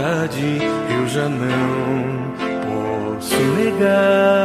vontade eu já não posso negar.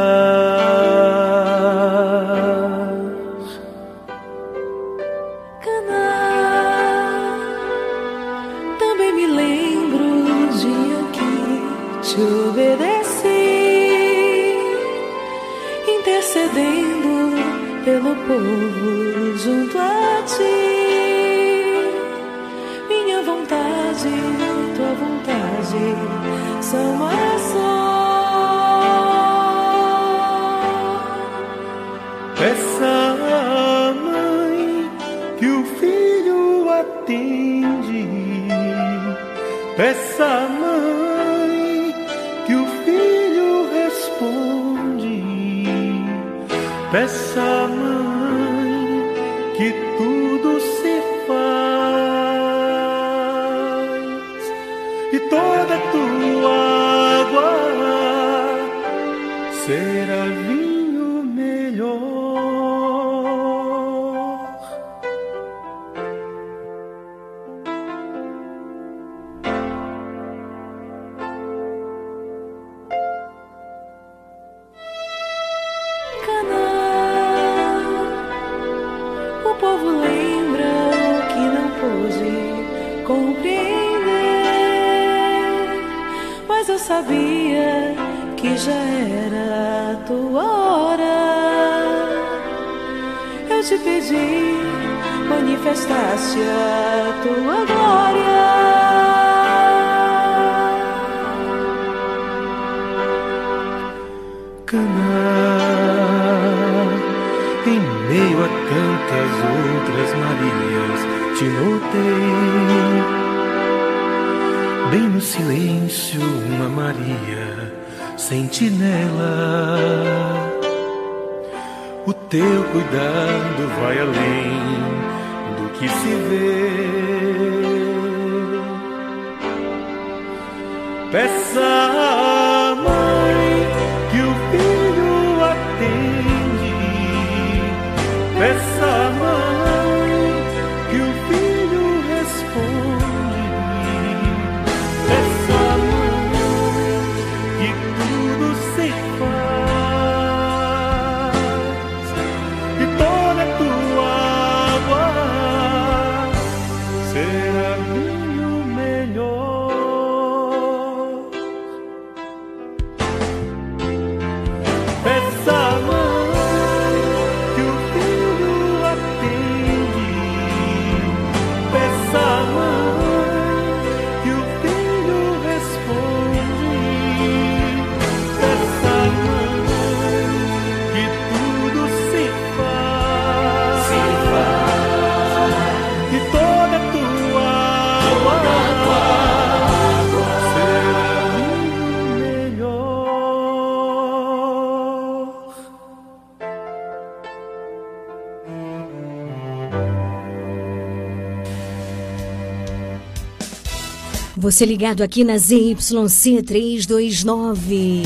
Você ligado aqui na ZYC 329,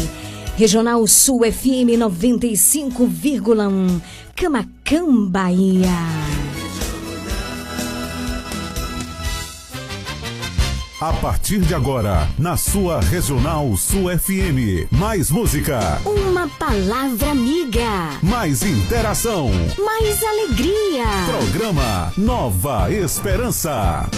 Regional Sul FM 95,1, Camacan, Bahia. A partir de agora, na sua Regional Sul FM. Mais música. Uma palavra amiga. Mais interação. Mais alegria. Programa Nova Esperança.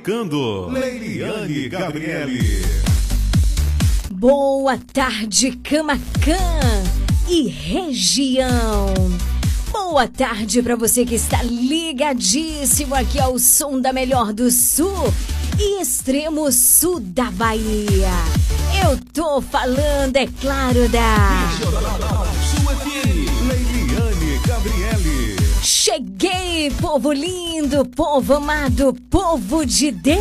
Comunicando. Leiliane Gabriele. Boa tarde, Camacan e região. Boa tarde para você que está ligadíssimo aqui ao som da Melhor do Sul e extremo sul da Bahia. Eu tô falando, é claro, da. Leiliane Gabriele. Cheguei, povo lindo, povo amado, povo de Deus.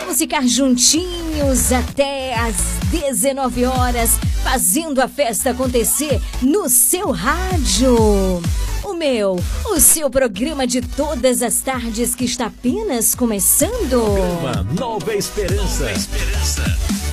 Vamos ficar juntinhos até às 19 horas, fazendo a festa acontecer no seu rádio. O meu, o seu programa de todas as tardes que está apenas começando. Uma nova esperança.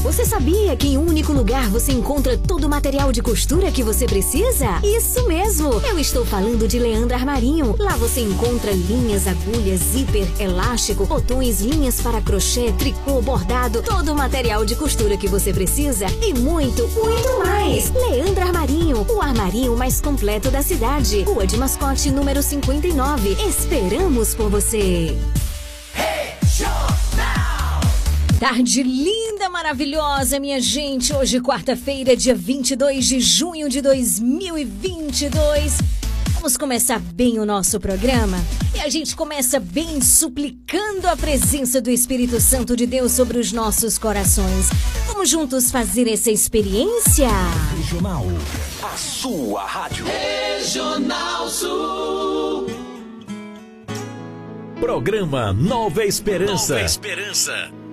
Você sabia que em um único lugar você encontra todo o material de costura que você precisa? Isso mesmo! Eu estou falando de Leandro Armarinho. Lá você encontra linhas, agulhas, zíper, elástico, botões, linhas para crochê, tricô, bordado, todo o material de costura que você precisa e muito, muito mais! Leandro Armarinho, o armarinho mais completo da cidade. Rua de Mascote, número 59. Esperamos por você! Tarde linda, maravilhosa, minha gente. Hoje, quarta-feira, dia 22 de junho de 2022. Vamos começar bem o nosso programa e a gente começa bem suplicando a presença do Espírito Santo de Deus sobre os nossos corações. Vamos juntos fazer essa experiência? Regional. A sua rádio. Regional Sul. Programa Nova Esperança. Nova Esperança.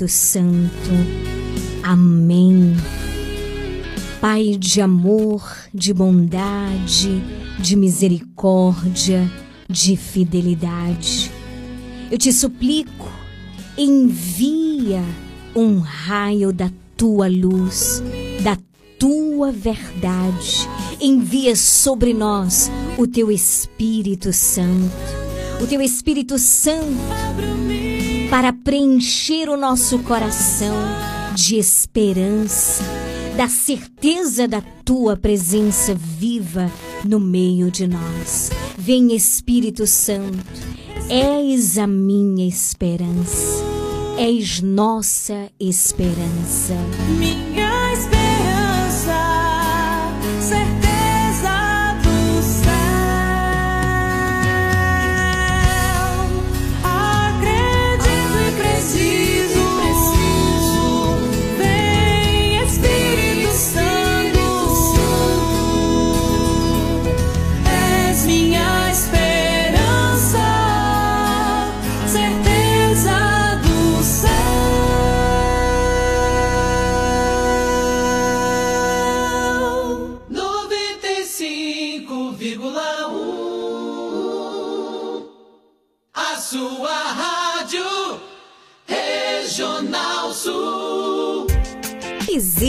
Espírito Santo. Amém. Pai de amor, de bondade, de misericórdia, de fidelidade. Eu te suplico, envia um raio da tua luz, da tua verdade. Envia sobre nós o teu Espírito Santo, o teu Espírito Santo para preencher o nosso coração de esperança, da certeza da tua presença viva no meio de nós. Vem Espírito Santo, és a minha esperança, és nossa esperança. Minha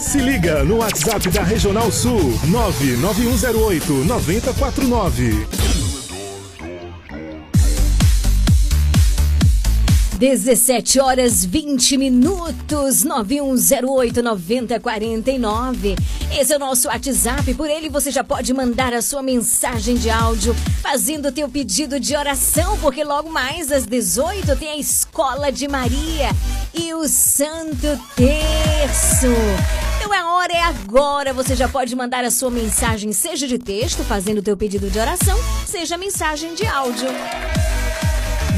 Se liga no WhatsApp da Regional Sul 99108 9049. 17 horas 20 minutos, 9108 9049. Esse é o nosso WhatsApp, por ele você já pode mandar a sua mensagem de áudio, fazendo o teu pedido de oração, porque logo mais às 18 tem a Escola de Maria e o Santo Terço. Então a hora é agora, você já pode mandar a sua mensagem, seja de texto, fazendo o teu pedido de oração, seja mensagem de áudio.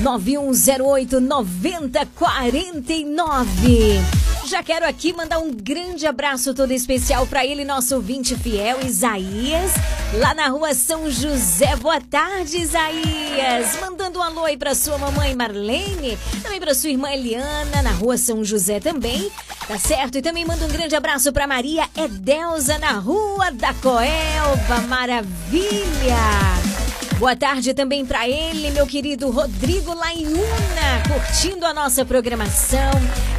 9108 9049. Já quero aqui mandar um grande abraço todo especial para ele, nosso ouvinte fiel, Isaías, lá na rua São José. Boa tarde, Isaías. Mandando um alô aí para sua mamãe Marlene, também para sua irmã Eliana, na rua São José também. Tá certo? E também manda um grande abraço para Maria Edelza, na rua da Coelba. Maravilha! Boa tarde também para ele, meu querido Rodrigo Lainuna, curtindo a nossa programação.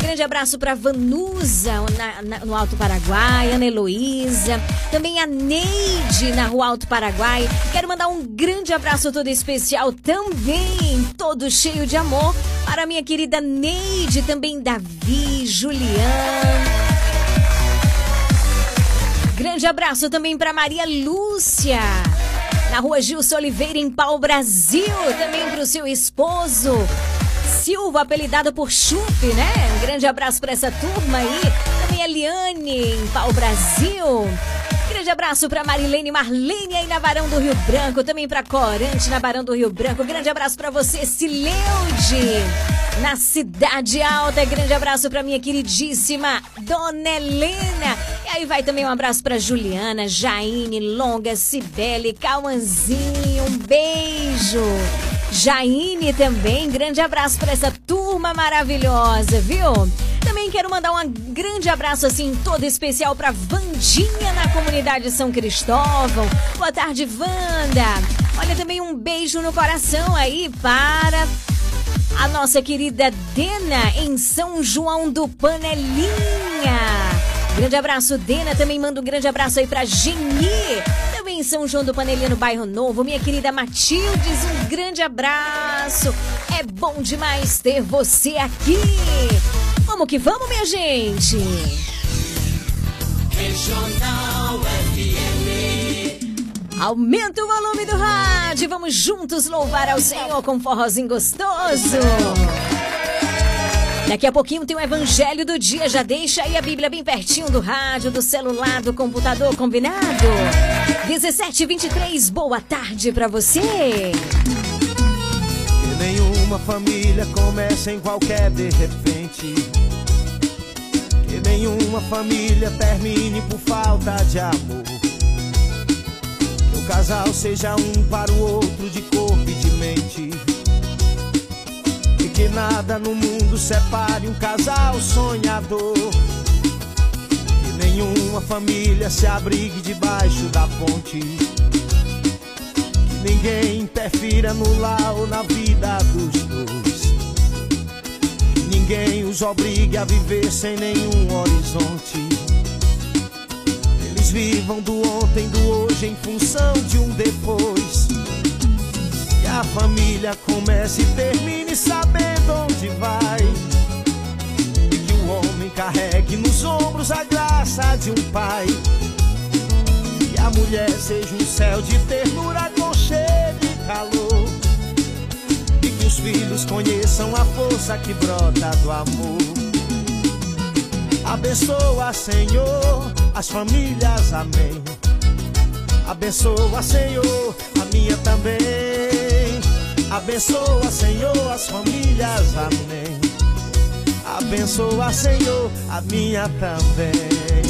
Grande abraço para Vanusa, na- na- no Alto Paraguai, Ana Heloísa, também a Neide, na Rua Alto Paraguai. Quero mandar um grande abraço todo especial também, todo cheio de amor, para minha querida Neide, também Davi, Juliano. Grande abraço também para Maria Lúcia. Na rua Gilson Oliveira, em Pau Brasil. Também para o seu esposo, Silva, apelidado por Chup, né? Um grande abraço para essa turma aí. Também a Liane, em Pau Brasil. Grande abraço para Marilene Marlene aí na Barão do Rio Branco. Também para Corante, na Barão do Rio Branco. Grande abraço para você, Sileude, na Cidade Alta. Grande abraço para minha queridíssima Dona Helena. E aí vai também um abraço para Juliana, Jaine, Longa, Cibele, Cauanzinho. Um beijo. Jaine também, grande abraço para essa turma maravilhosa, viu? Também quero mandar um grande abraço assim todo especial para Vandinha na comunidade São Cristóvão. Boa tarde, Vanda. Olha também um beijo no coração aí para a nossa querida Dena em São João do Panelinha. Grande abraço, Dena. Também mando um grande abraço aí pra Geni. Também em São João do Panelinha, no bairro Novo. Minha querida Matildes, um grande abraço. É bom demais ter você aqui. Vamos que vamos, minha gente. Regional FM. Aumenta o volume do rádio. Vamos juntos louvar ao Senhor com um forrozinho gostoso. Daqui a pouquinho tem o Evangelho do Dia. Já deixa aí a Bíblia bem pertinho do rádio, do celular, do computador, combinado? 17 23 boa tarde pra você. Que nenhuma família começa em qualquer de repente. Nenhuma família termine por falta de amor. Que o casal seja um para o outro de corpo e de mente. E que nada no mundo separe um casal sonhador. Que nenhuma família se abrigue debaixo da ponte. Que ninguém interfira no lar ou na vida dos ninguém os obrigue a viver sem nenhum horizonte. Eles vivam do ontem, do hoje em função de um depois. Que a família comece e termine sabendo onde vai. E que o homem carregue nos ombros a graça de um pai. Que a mulher seja um céu de ternura, Filhos conheçam a força que brota do amor. Abençoa, Senhor, as famílias, amém. Abençoa, Senhor, a minha também. Abençoa, Senhor, as famílias, amém. Abençoa, Senhor, a minha também.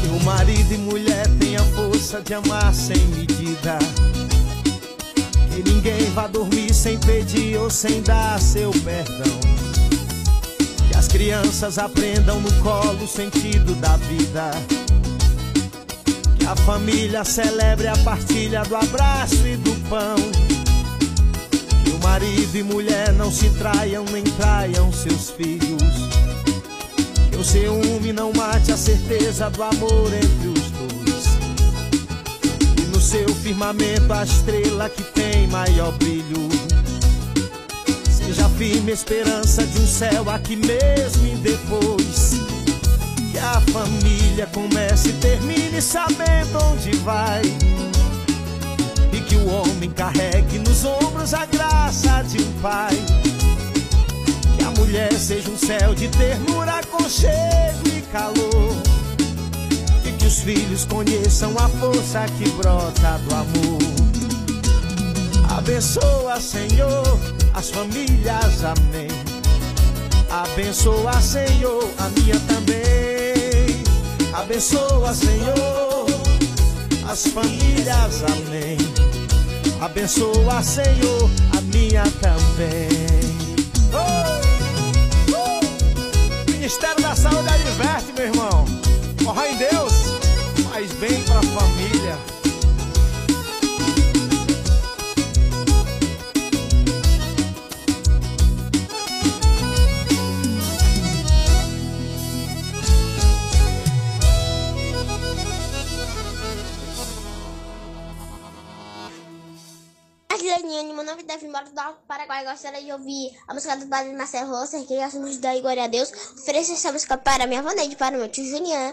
Que o marido e mulher tenham força de amar sem medida. Ninguém vá dormir sem pedir ou sem dar seu perdão. Que as crianças aprendam no colo o sentido da vida. Que a família celebre a partilha do abraço e do pão. Que o marido e mulher não se traiam nem traiam seus filhos. Que o ciúme não mate a certeza do amor entre os firmamento a estrela que tem maior brilho. Seja firme a esperança de um céu aqui mesmo e depois. Que a família comece e termine sabendo onde vai. E que o homem carregue nos ombros a graça de um pai. Que a mulher seja um céu de ternura, aconchego e calor. Os filhos conheçam a força que brota do amor. Abençoa, Senhor, as famílias, amém. Abençoa, Senhor, a minha também. Abençoa, Senhor, as famílias, amém. Abençoa, Senhor, a minha também. Oh! Oh! Ministério da Saúde adverte, Arleninha, uma novidade embora do Alto Paraguai. Gostaria de ouvir a música do Padre Marcelo Rosser, que gostamos de dar e glória a Deus. Ofereço essa música para minha avó Neide, para o meu tio Julian,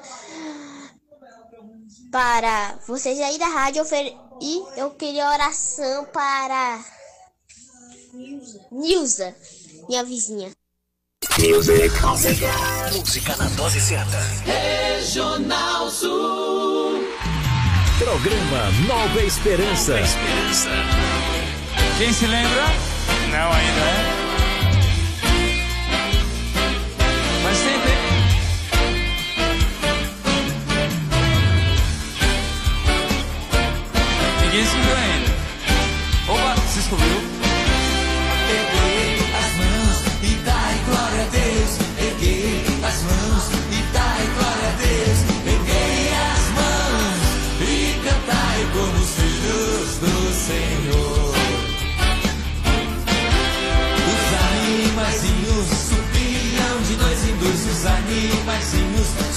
para vocês aí da rádio. ofer- E eu queria oração para Nilza, minha vizinha. Música na dose certa. Regional Sul. Programa Nova Esperança. Quem se lembra? Não ainda, é? Mas sempre. Ninguém se viu ainda. Opa, se descobriu?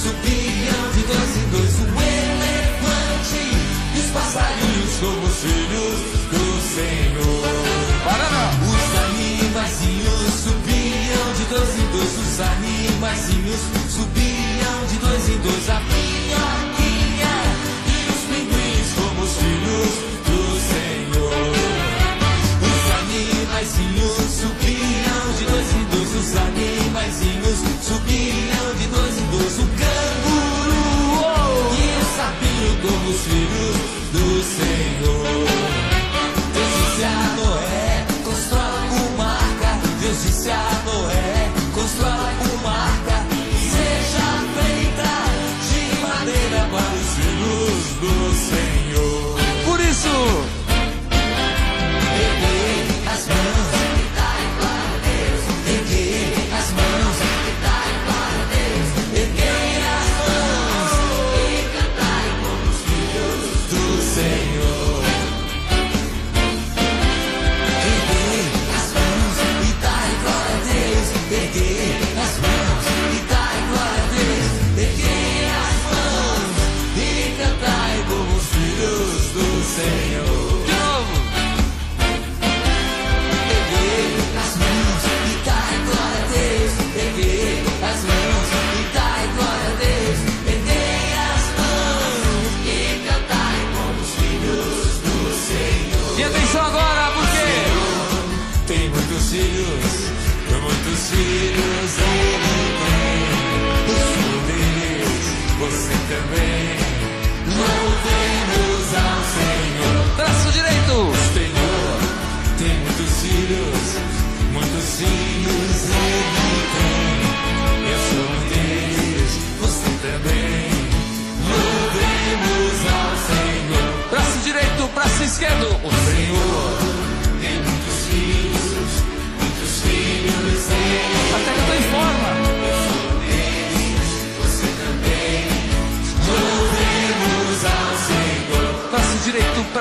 Animaizinhos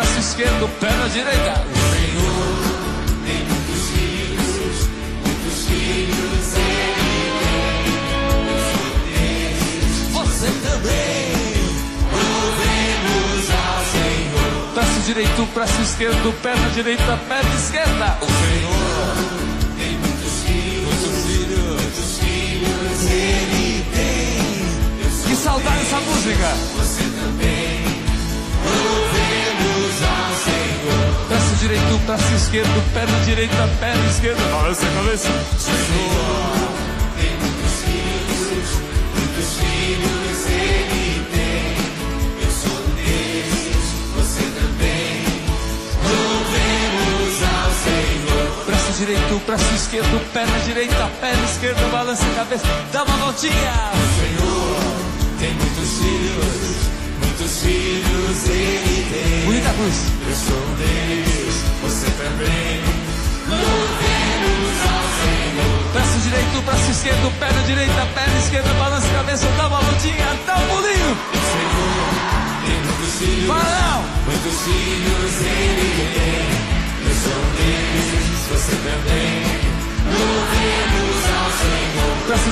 braço esquerdo, perna direita. O Senhor tem muitos filhos, muitos filhos ele tem. Você também. Louvemos ao Senhor. Braço direito, braço esquerdo, perna direita, perna esquerda. O Senhor tem muitos filhos, muitos filhos, muitos filhos ele tem. Que saudade essa música. Senhor. Braço direito, braço esquerdo, perna direita, perna esquerda. Balança a cabeça. Senhor tem muitos filhos, muitos filhos ele tem. Eu sou deles, você também. Louvemos ao Senhor. Braço direito, braço esquerdo, perna direita, perna esquerda, balança a cabeça, dá uma voltinha. Senhor tem muitos filhos, filhos ele tem. Bonita cruz. Eu sou deles, você também. Louvemos ao Senhor. Braço direito, braço esquerdo, perna direita, perna esquerda, balança a cabeça, dá uma voltinha, dá um pulinho. Senhor tem muitos filhos, Fala, muitos filhos ele tem. Eu sou deles, você também. Louvemos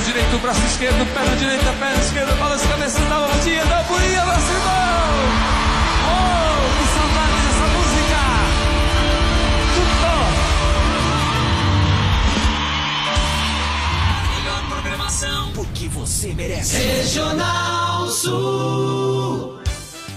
direito, braço esquerdo, perna direita, perna esquerda, balança a cabeça, dá uma voltinha, dá um pulinho, abraço irmão. Oh, que saudade dessa música. Tudo. Melhor programação, porque você merece. Regional Sul.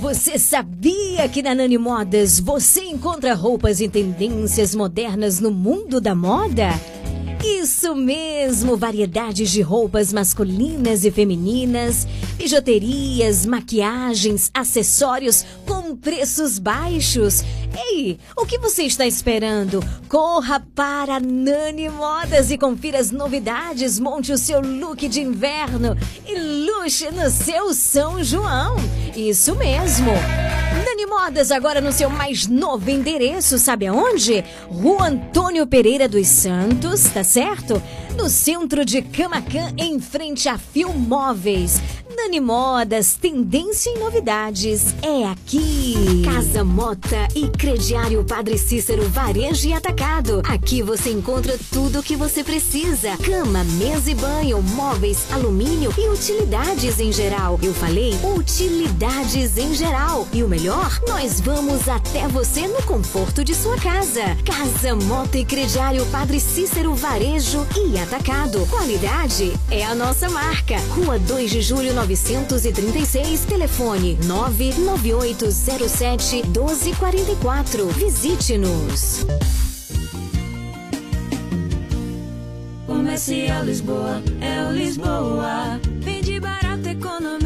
Você sabia que na Nani Modas você encontra roupas e tendências modernas no mundo da moda? Isso mesmo, variedades de roupas masculinas e femininas, bijuterias, maquiagens, acessórios com preços baixos. Ei, o que você está esperando? Corra para Nani Modas e confira as novidades, monte o seu look de inverno e luxe no seu São João. Isso mesmo. Nani Modas agora no seu mais novo endereço, sabe aonde? Rua Antônio Pereira dos Santos, tá certo? No centro de Camacan, em frente a Filmóveis. Nani Modas, tendência em novidades, é aqui. Casa Mota e Crediário Padre Cícero Varejo e Atacado. Aqui você encontra tudo o que você precisa: cama, mesa e banho, móveis, alumínio e utilidades em geral. Eu falei utilidades em geral. E o melhor, nós vamos até você no conforto de sua casa. Casa Mota e Crediário Padre Cícero Varejo e Atacado. Qualidade é a nossa marca. Rua 2 de Julho 936, telefone 99807 1244. Visite-nos. Comercial Lisboa, é o Lisboa. Vende barato, economia.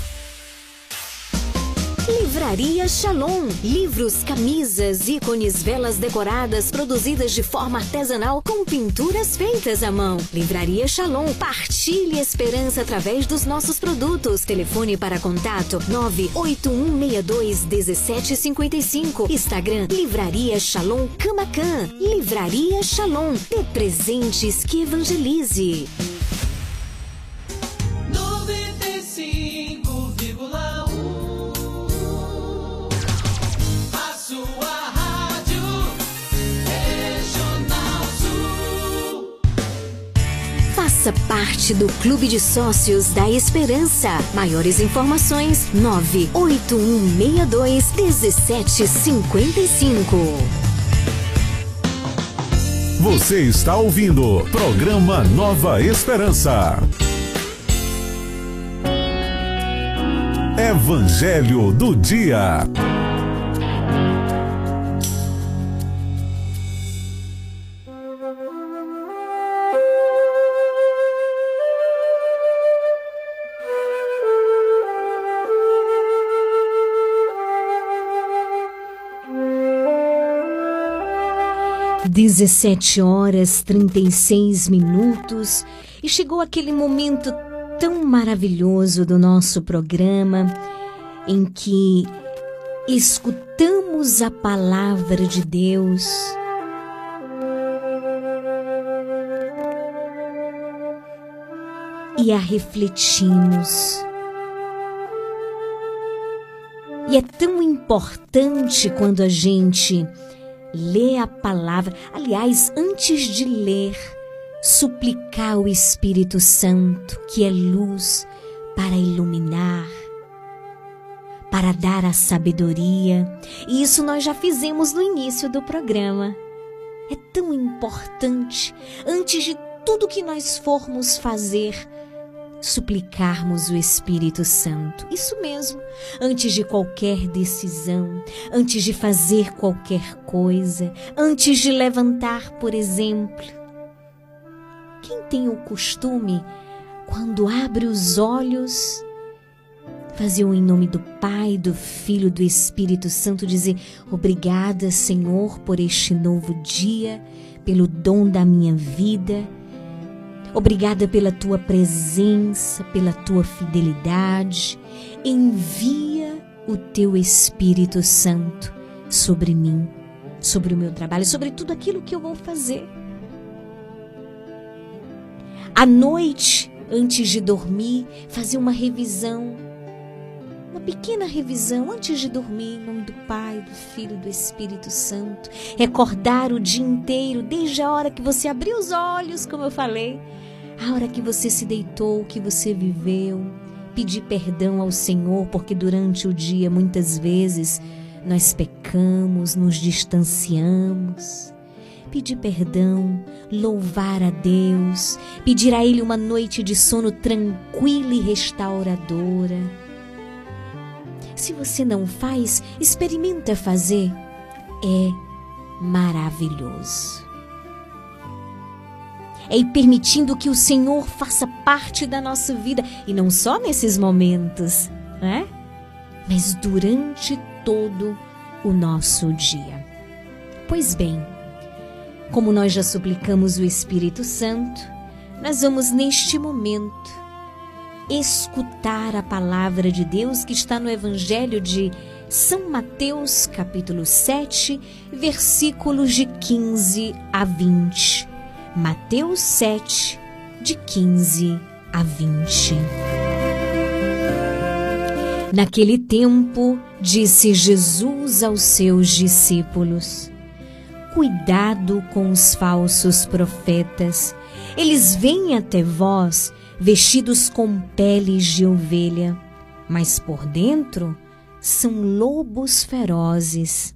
Livraria Shalom. Livros, camisas, ícones, velas decoradas, produzidas de forma artesanal com pinturas feitas à mão. Livraria Shalom. Partilhe esperança através dos nossos produtos. Telefone para contato 981621755. Instagram Livraria Shalom Camacan. Livraria Shalom. Dê presentes que evangelize. Faça parte do Clube de Sócios da Esperança. Maiores informações: 981621755. Você está ouvindo programa Nova Esperança. Evangelho do Dia. Dezessete horas 36 minutos e chegou aquele momento tão maravilhoso do nosso programa em que escutamos a palavra de Deus. E a refletimos. E é tão importante quando a gente lê a palavra. Aliás, antes de ler, suplicar o Espírito Santo, que é luz, para iluminar, para dar a sabedoria. E isso nós já fizemos no início do programa. É tão importante, antes de tudo que nós formos fazer, suplicarmos o Espírito Santo. Isso mesmo, antes de qualquer decisão, antes de fazer qualquer coisa, antes de levantar, por exemplo. Quem tem o costume, quando abre os olhos, fazer em nome do Pai, do Filho, do Espírito Santo, dizer obrigada, Senhor, por este novo dia, pelo dom da minha vida. Obrigada pela tua presença, pela tua fidelidade. Envia o teu Espírito Santo sobre mim, sobre o meu trabalho, sobre tudo aquilo que eu vou fazer. À noite, antes de dormir, fazer uma revisão. Uma pequena revisão antes de dormir, em nome do Pai, do Filho do Espírito Santo. Recordar o dia inteiro, desde a hora que você abriu os olhos, como eu falei, a hora que você se deitou, que você viveu. Pedir perdão ao Senhor, porque durante o dia, muitas vezes, nós pecamos, nos distanciamos pedir perdão, louvar a Deus, pedir a Ele uma noite de sono tranquila e restauradora. Se você não faz, experimenta fazer. É maravilhoso. É ir permitindo que o Senhor faça parte da nossa vida e não só nesses momentos, né? Mas durante todo o nosso dia. Pois bem, como nós já suplicamos o Espírito Santo, nós vamos neste momento escutar a palavra de Deus que está no Evangelho de São Mateus, capítulo 7, versículos de 15 a 20. Mateus 7, de 15 a 20. Naquele tempo, disse Jesus aos seus discípulos: Cuidado com os falsos profetas. Eles vêm até vós vestidos com peles de ovelha, mas por dentro são lobos ferozes.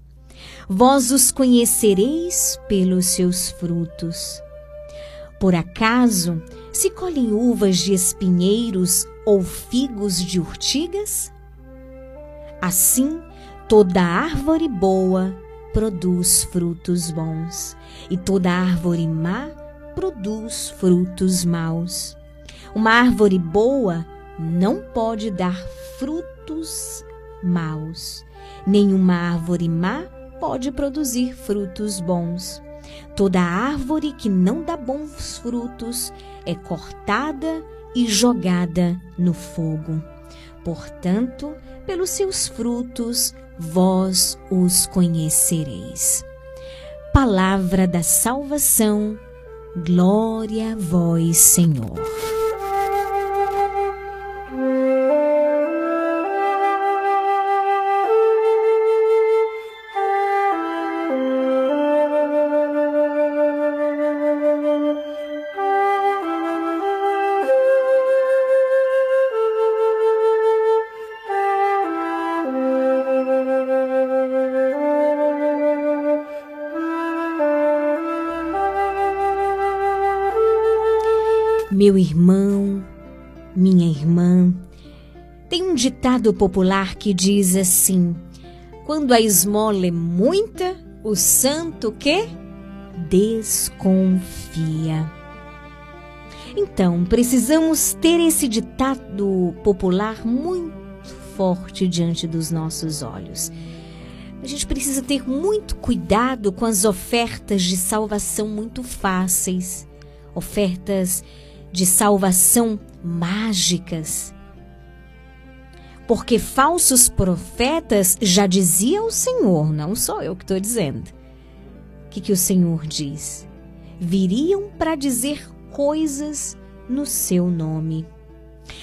Vós os conhecereis pelos seus frutos. Por acaso se colhem uvas de espinheiros ou figos de urtigas? Assim, toda árvore boa produz frutos bons, e toda árvore má produz frutos maus. Uma árvore boa não pode dar frutos maus, nenhuma árvore má pode produzir frutos bons. Toda árvore que não dá bons frutos é cortada e jogada no fogo. Portanto, pelos seus frutos vós os conhecereis. Palavra da salvação, glória a vós, Senhor. Ditado popular que diz assim: quando a esmola é muita, o santo que desconfia. Então, precisamos ter esse ditado popular muito forte diante dos nossos olhos. A gente precisa ter muito cuidado com as ofertas de salvação muito fáceis, ofertas de salvação mágicas. Porque falsos profetas, já dizia o Senhor, não sou eu que estou dizendo. O que, que o Senhor diz? Viriam para dizer coisas no seu nome.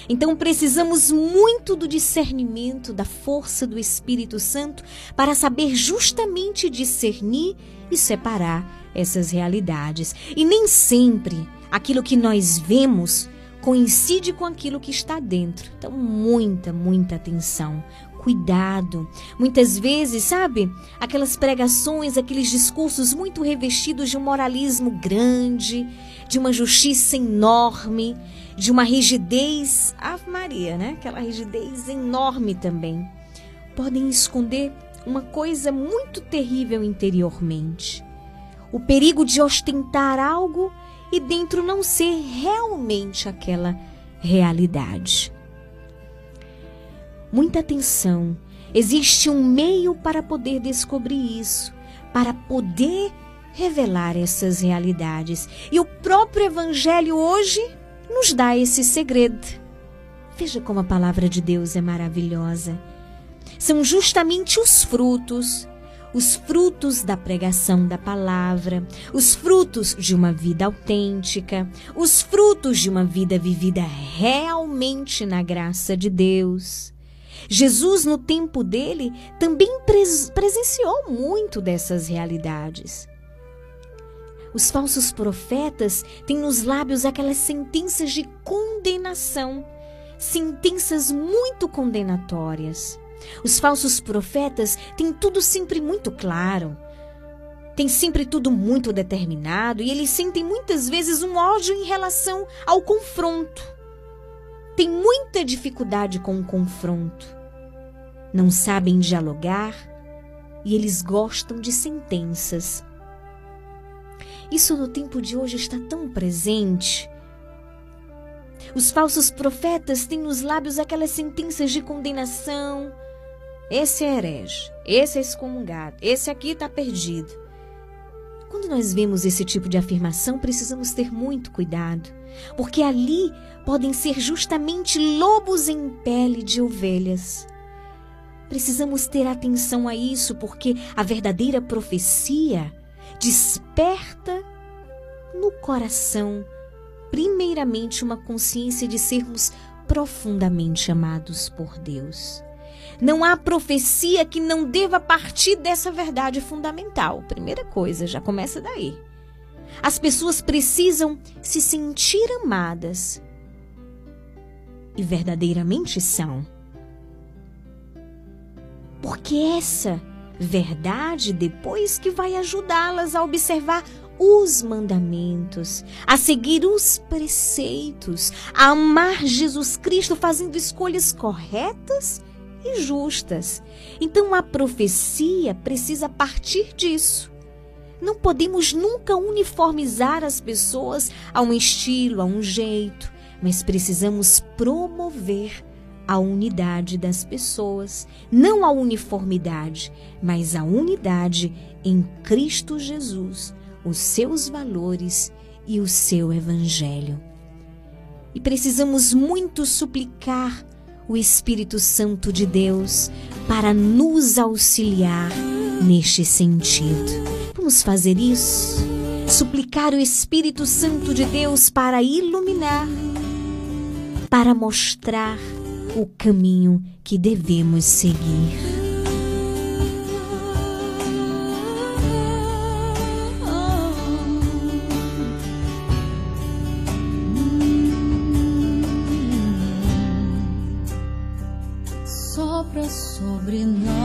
Então precisamos muito do discernimento, da força do Espírito Santo para saber justamente discernir e separar essas realidades. E nem sempre aquilo que nós vemos coincide com aquilo que está dentro. Então, muita, muita atenção. Cuidado. Muitas vezes, sabe, aquelas pregações, aqueles discursos muito revestidos de um moralismo grande, de uma justiça enorme, de uma rigidez, Ave Maria, né? Aquela rigidez enorme também. Podem esconder uma coisa muito terrível interiormente. O perigo de ostentar algo e dentro não ser realmente aquela realidade. Muita atenção. Existe um meio para poder descobrir isso, para poder revelar essas realidades. E o próprio Evangelho hoje nos dá esse segredo. Veja como a palavra de Deus é maravilhosa. São justamente os frutos os frutos da pregação da palavra, os frutos de uma vida autêntica, os frutos de uma vida vivida realmente na graça de Deus. Jesus, no tempo dele, também pres presenciou muito dessas realidades. Os falsos profetas têm nos lábios aquelas sentenças de condenação, sentenças muito condenatórias. Os falsos profetas têm tudo sempre muito claro. Tem sempre tudo muito determinado e eles sentem muitas vezes um ódio em relação ao confronto. Tem muita dificuldade com o confronto. Não sabem dialogar e eles gostam de sentenças. Isso no tempo de hoje está tão presente. Os falsos profetas têm nos lábios aquelas sentenças de condenação, esse é herege, esse é excomungado, esse aqui está perdido. Quando nós vemos esse tipo de afirmação, precisamos ter muito cuidado, porque ali podem ser justamente lobos em pele de ovelhas. Precisamos ter atenção a isso, porque a verdadeira profecia desperta no coração, primeiramente, uma consciência de sermos profundamente amados por Deus. Não há profecia que não deva partir dessa verdade fundamental. Primeira coisa, já começa daí. As pessoas precisam se sentir amadas. E verdadeiramente são. Porque essa verdade depois que vai ajudá-las a observar os mandamentos, a seguir os preceitos, a amar Jesus Cristo fazendo escolhas corretas e justas. Então a profecia precisa partir disso. Não podemos nunca uniformizar as pessoas a um estilo, a um jeito, mas precisamos promover a unidade das pessoas, não a uniformidade, mas a unidade em Cristo Jesus, os seus valores e o seu evangelho. E precisamos muito suplicar o Espírito Santo de Deus para nos auxiliar neste sentido. Vamos fazer isso? Suplicar o Espírito Santo de Deus para iluminar, para mostrar o caminho que devemos seguir. Sobre nós,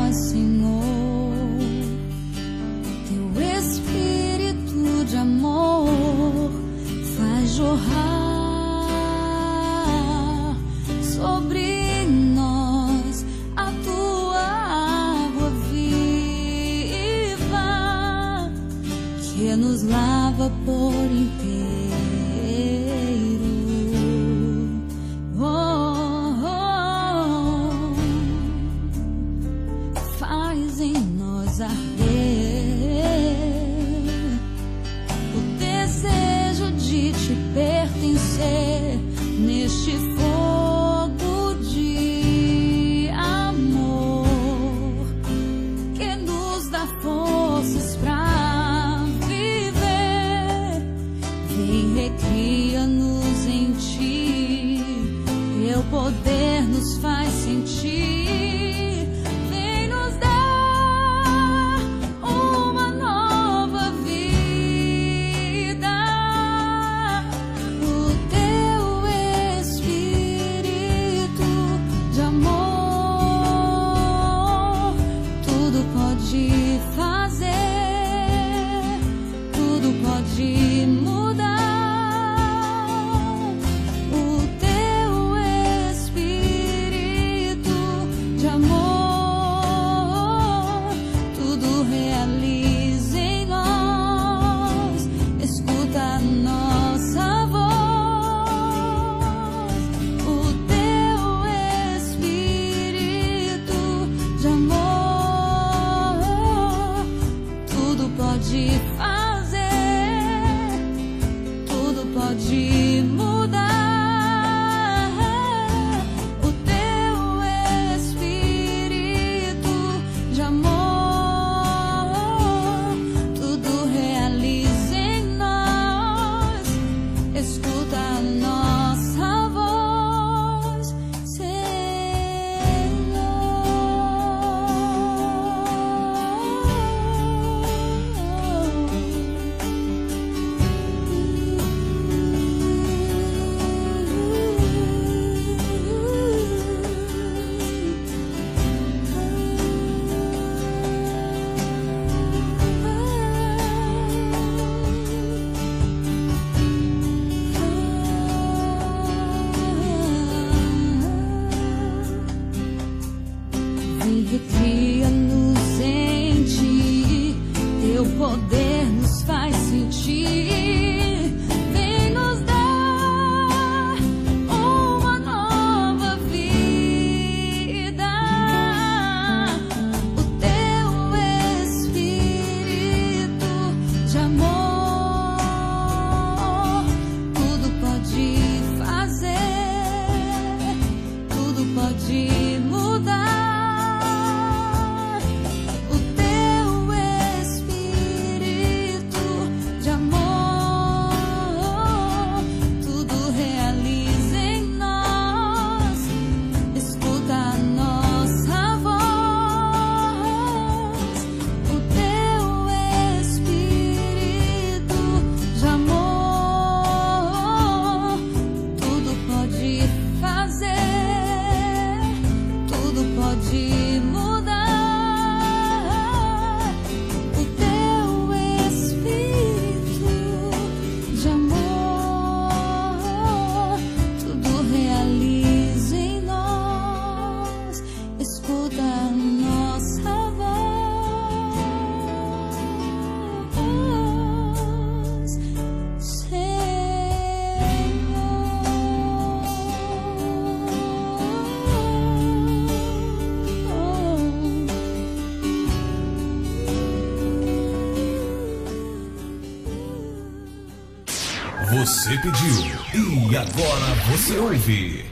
agora você ouve.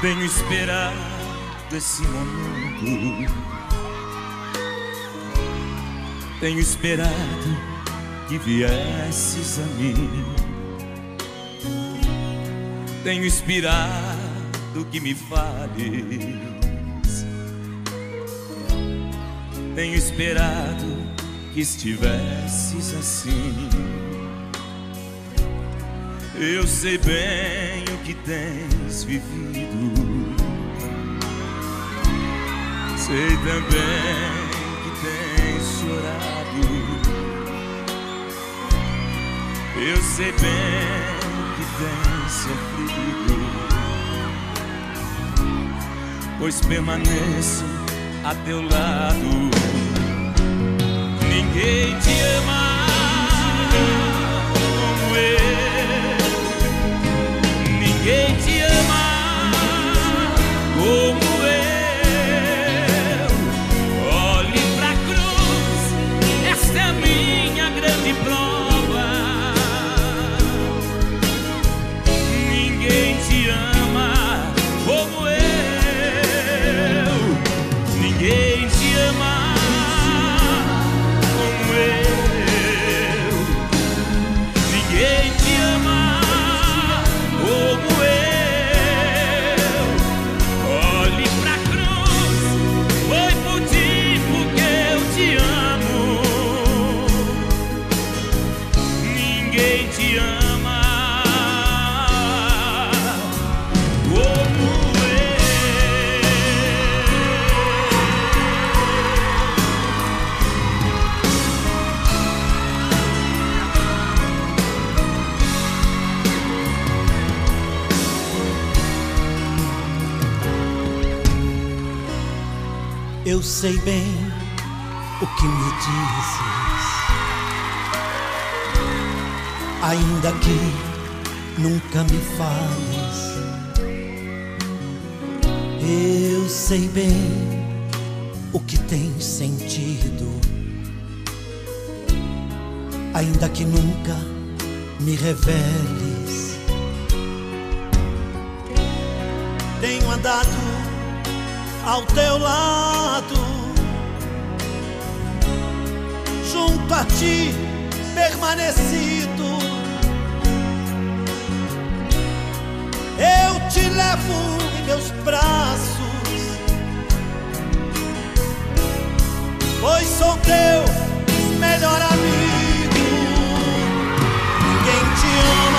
Tenho esperado esse momento. Tenho esperado que viesses a mim. Tenho esperado que me fales. Tenho esperado que estivesses assim. Eu sei bem o que tens vivido. Sei também que tens chorado. Eu sei bem que tens sofrido. Pois permaneço a teu lado. Ninguém te ama como eu. Ninguém te ama como sei bem o que me dizes, ainda que nunca me fales. Eu sei bem o que tens sentido, ainda que nunca me reveles. Tenho andado ao teu lado, junto a ti permanecido. Eu te levo em meus braços, pois sou teu melhor amigo. Ninguém te ama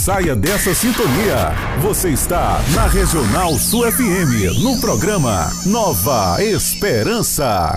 saia dessa sintonia. Você está na Regional Sul FM, no programa Nova Esperança.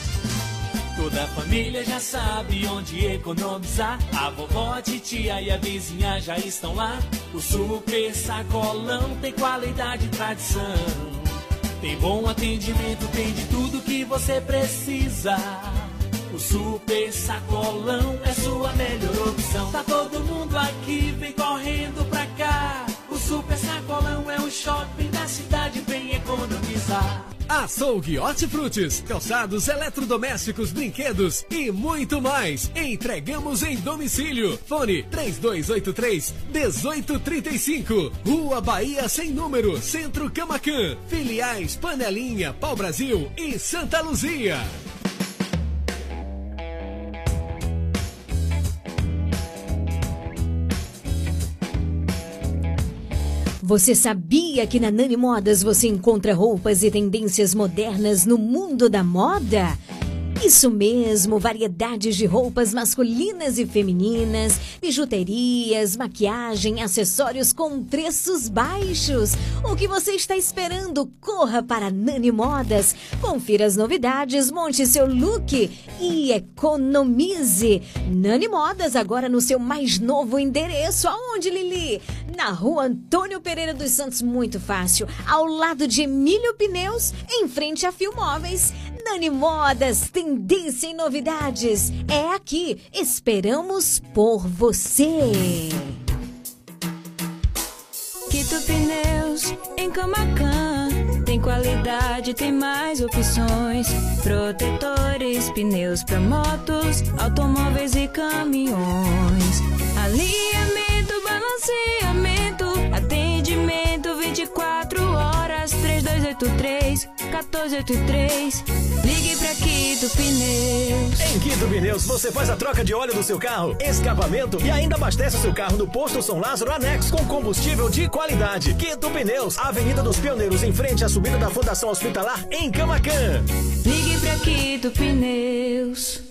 Toda a família já sabe onde economizar. A vovó, a titia e a vizinha já estão lá. O super sacolão tem qualidade e tradição. Tem bom atendimento, tem de tudo que você precisa. O super sacolão é sua melhor opção. Tá todo mundo aqui, vem correndo pra cá. O super sacolão é o shopping da cidade, vem economizar. Açougue Hortifrutis, calçados eletrodomésticos, brinquedos e muito mais. Entregamos em domicílio. Fone 3283 1835. Rua Bahia sem número, Centro Camacan. Filiais Panelinha, Pau Brasil e Santa Luzia. Você sabia que na Nani Modas você encontra roupas e tendências modernas no mundo da moda? Isso mesmo, variedades de roupas masculinas e femininas, bijuterias, maquiagem, acessórios com preços baixos. O que você está esperando? Corra para Nani Modas, confira as novidades, monte seu look e economize. Nani Modas agora no seu mais novo endereço. Aonde, Lili? Na rua Antônio Pereira dos Santos, muito fácil, ao lado de Emílio Pneus, em frente a Filmóveis. Nani Modas, tendência em novidades. É aqui. Esperamos por você. Quito Pneus em Camacan. Tem qualidade, tem mais opções. Protetores, pneus para motos, automóveis e caminhões. Alinhamento, balanceamento, atendimento 24 horas. 3283 1483. Ligue pra Quito Pneus. Em Quito Pneus, você faz a troca de óleo do seu carro, escapamento e ainda abastece o seu carro no posto São Lázaro Anexo com combustível de qualidade. Quito Pneus, Avenida dos Pioneiros, em frente à subida da Fundação Hospitalar, em Camacan. Ligue pra Quito Pneus.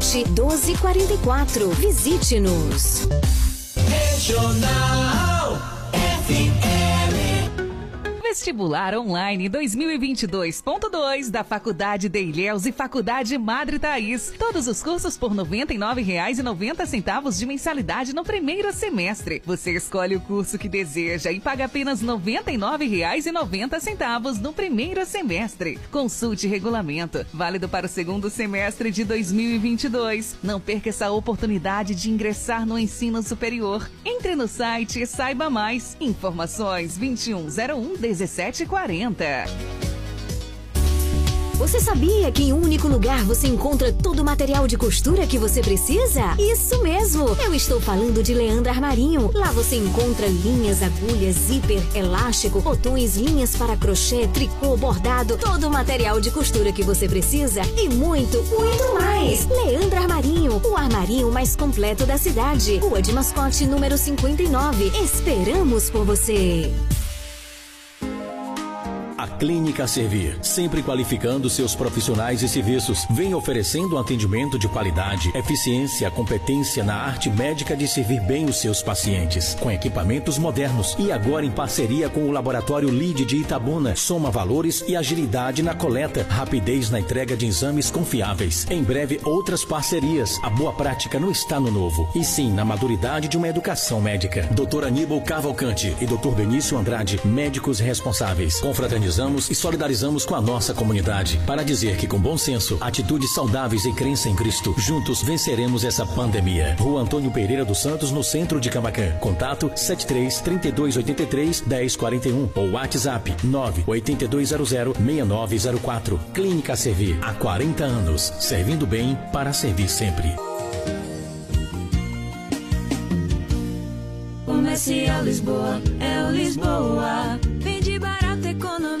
1244. Visite-nos. Regional FM. Vestibular Online 2022.2 da Faculdade de Ilhéus e Faculdade Madre Thaís. Todos os cursos por R$ 99,90 de mensalidade no primeiro semestre. Você escolhe o curso que deseja e paga apenas R$ 99,90 no primeiro semestre. Consulte regulamento. Válido para o segundo semestre de 2022. Não perca essa oportunidade de ingressar no ensino superior. Entre no site e saiba mais. Informações 2101 1740. Você sabia que em um único lugar você encontra todo o material de costura que você precisa? Isso mesmo! Eu estou falando de Leandro Armarinho. Lá você encontra linhas, agulhas, zíper, elástico, botões, linhas para crochê, tricô, bordado, todo o material de costura que você precisa e muito, muito mais! Leandro Armarinho, o armarinho mais completo da cidade. Rua de Mascote, número 59. Esperamos por você! A Clínica Servir, sempre qualificando seus profissionais e serviços, vem oferecendo um atendimento de qualidade, eficiência, competência na arte médica de servir bem os seus pacientes, com equipamentos modernos e agora em parceria com o Laboratório LID de Itabuna, soma valores e agilidade na coleta, rapidez na entrega de exames confiáveis. Em breve, outras parcerias. A boa prática não está no novo, e sim na maturidade de uma educação médica. Dr. Aníbal Cavalcante e Dr. Benício Andrade, médicos responsáveis. Confraternizamos e solidarizamos com a nossa comunidade para dizer que com bom senso, atitudes saudáveis e crença em Cristo, juntos venceremos essa pandemia. Rua Antônio Pereira dos Santos, no centro de Camacan. Contato 73 3283 1041 ou WhatsApp 98200 6904. Clínica Servir há 40 anos, servindo bem para servir sempre. Comercial Lisboa, é o Lisboa. Vende barato, economia.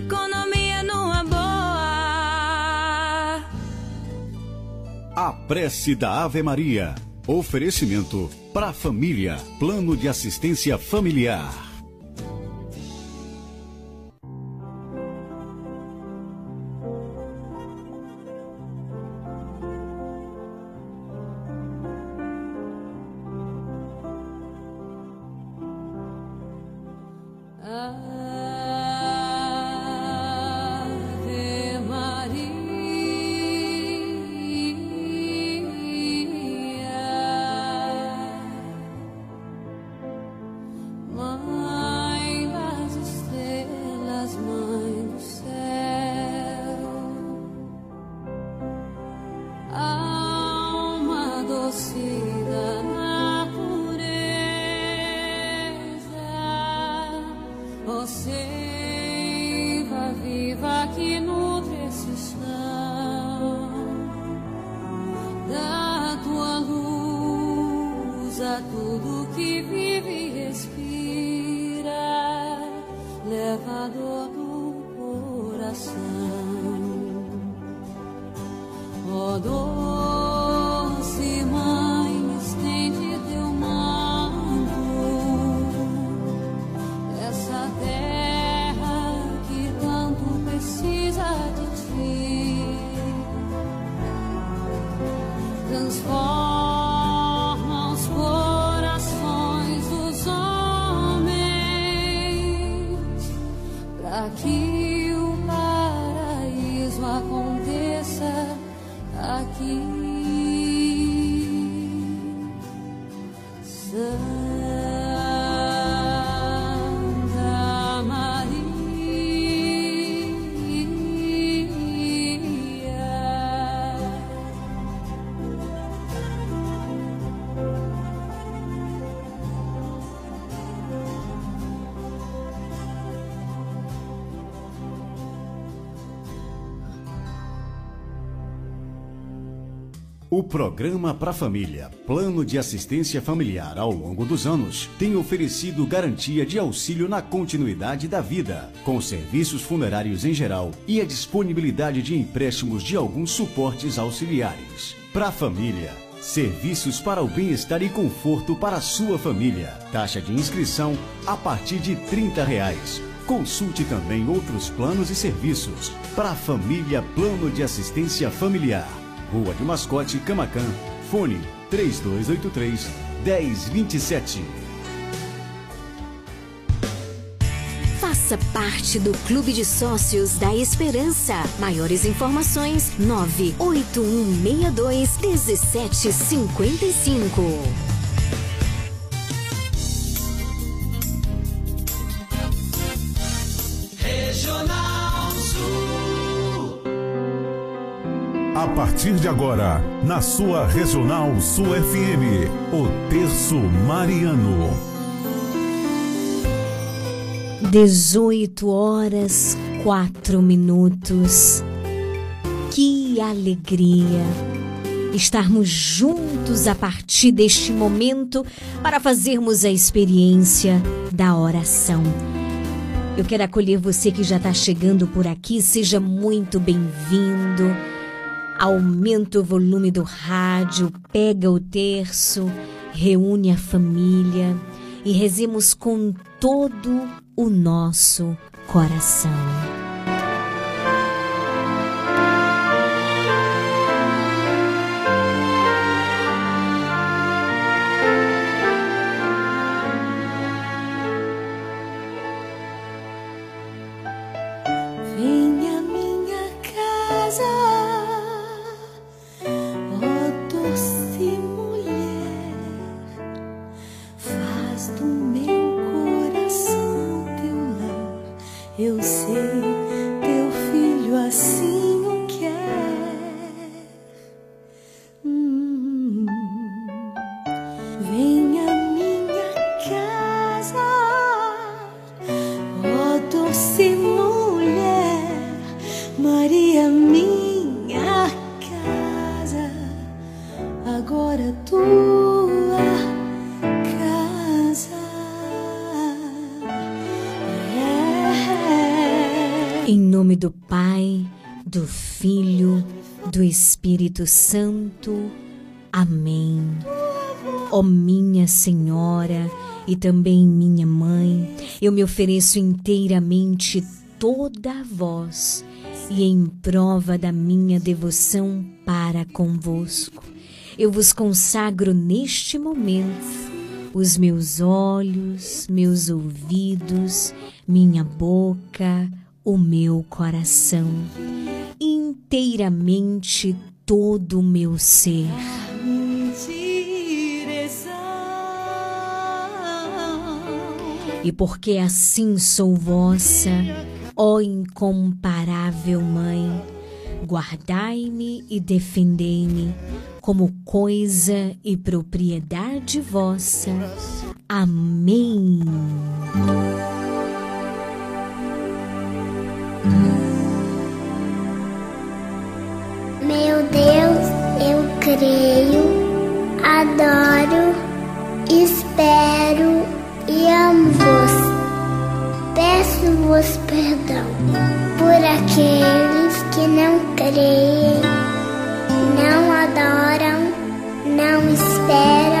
Prece da Ave Maria. Oferecimento para família. Plano de assistência familiar. Programa Pra Família, Plano de Assistência Familiar ao longo dos anos, tem oferecido garantia de auxílio na continuidade da vida, com serviços funerários em geral e a disponibilidade de empréstimos de alguns suportes auxiliares. Pra Família, serviços para o bem-estar e conforto para a sua família. Taxa de inscrição a partir de 30 reais. Consulte também outros planos e serviços. Pra Família Plano de Assistência Familiar. Rua de Mascote, Camacan. Fone 3283 1027. Faça parte do Clube de Sócios da Esperança. Maiores informações: 98162 1755. Partir de agora, na sua Regional Sul FM, o Terço Mariano. 18 horas 4 minutos. Que alegria estarmos juntos a partir deste momento para fazermos a experiência da oração. Eu quero acolher você que já está chegando por aqui, seja muito bem-vindo. Aumenta o volume do rádio, pega o terço, reúne a família e rezemos com todo o nosso coração. Espírito Santo. Amém. Ó oh, minha Senhora e também minha Mãe, eu me ofereço inteiramente toda a vós e em prova da minha devoção para convosco. Eu vos consagro neste momento os meus olhos, meus ouvidos, minha boca, o meu coração, inteiramente todo o meu ser. E porque assim sou vossa, Ó incomparável Mãe, guardai-me e defendei-me como coisa e propriedade vossa. Amém. Meu Deus, eu creio, adoro, espero e amo-vos. Peço-vos perdão por aqueles que não creem, não adoram, não esperam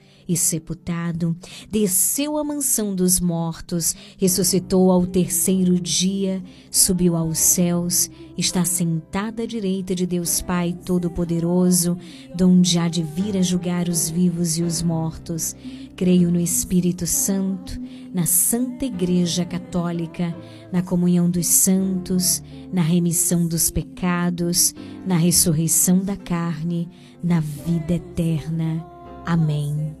e sepultado, desceu à mansão dos mortos, ressuscitou ao terceiro dia, subiu aos céus, está sentado à direita de Deus Pai Todo-Poderoso, donde há de vir a julgar os vivos e os mortos. Creio no Espírito Santo, na Santa Igreja Católica, na comunhão dos santos, na remissão dos pecados, na ressurreição da carne, na vida eterna. Amém.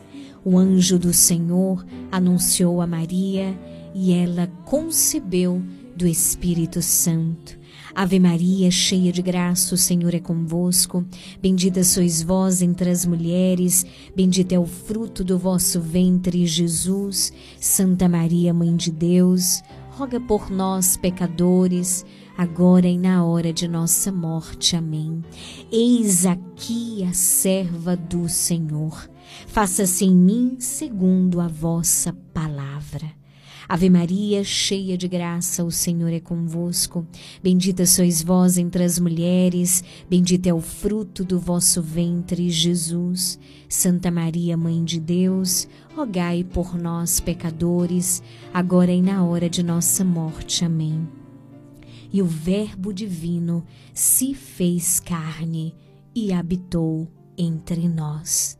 O anjo do Senhor anunciou a Maria e ela concebeu do Espírito Santo. Ave Maria, cheia de graça, o Senhor é convosco. Bendita sois vós entre as mulheres, bendito é o fruto do vosso ventre, Jesus. Santa Maria, Mãe de Deus, roga por nós, pecadores, agora e na hora de nossa morte. Amém. Eis aqui a serva do Senhor Faça-se em mim segundo a vossa palavra. Ave Maria, cheia de graça, o Senhor é convosco. Bendita sois vós entre as mulheres, bendito é o fruto do vosso ventre, Jesus. Santa Maria, Mãe de Deus, rogai por nós, pecadores, agora e na hora de nossa morte. Amém. E o Verbo Divino se fez carne e habitou entre nós.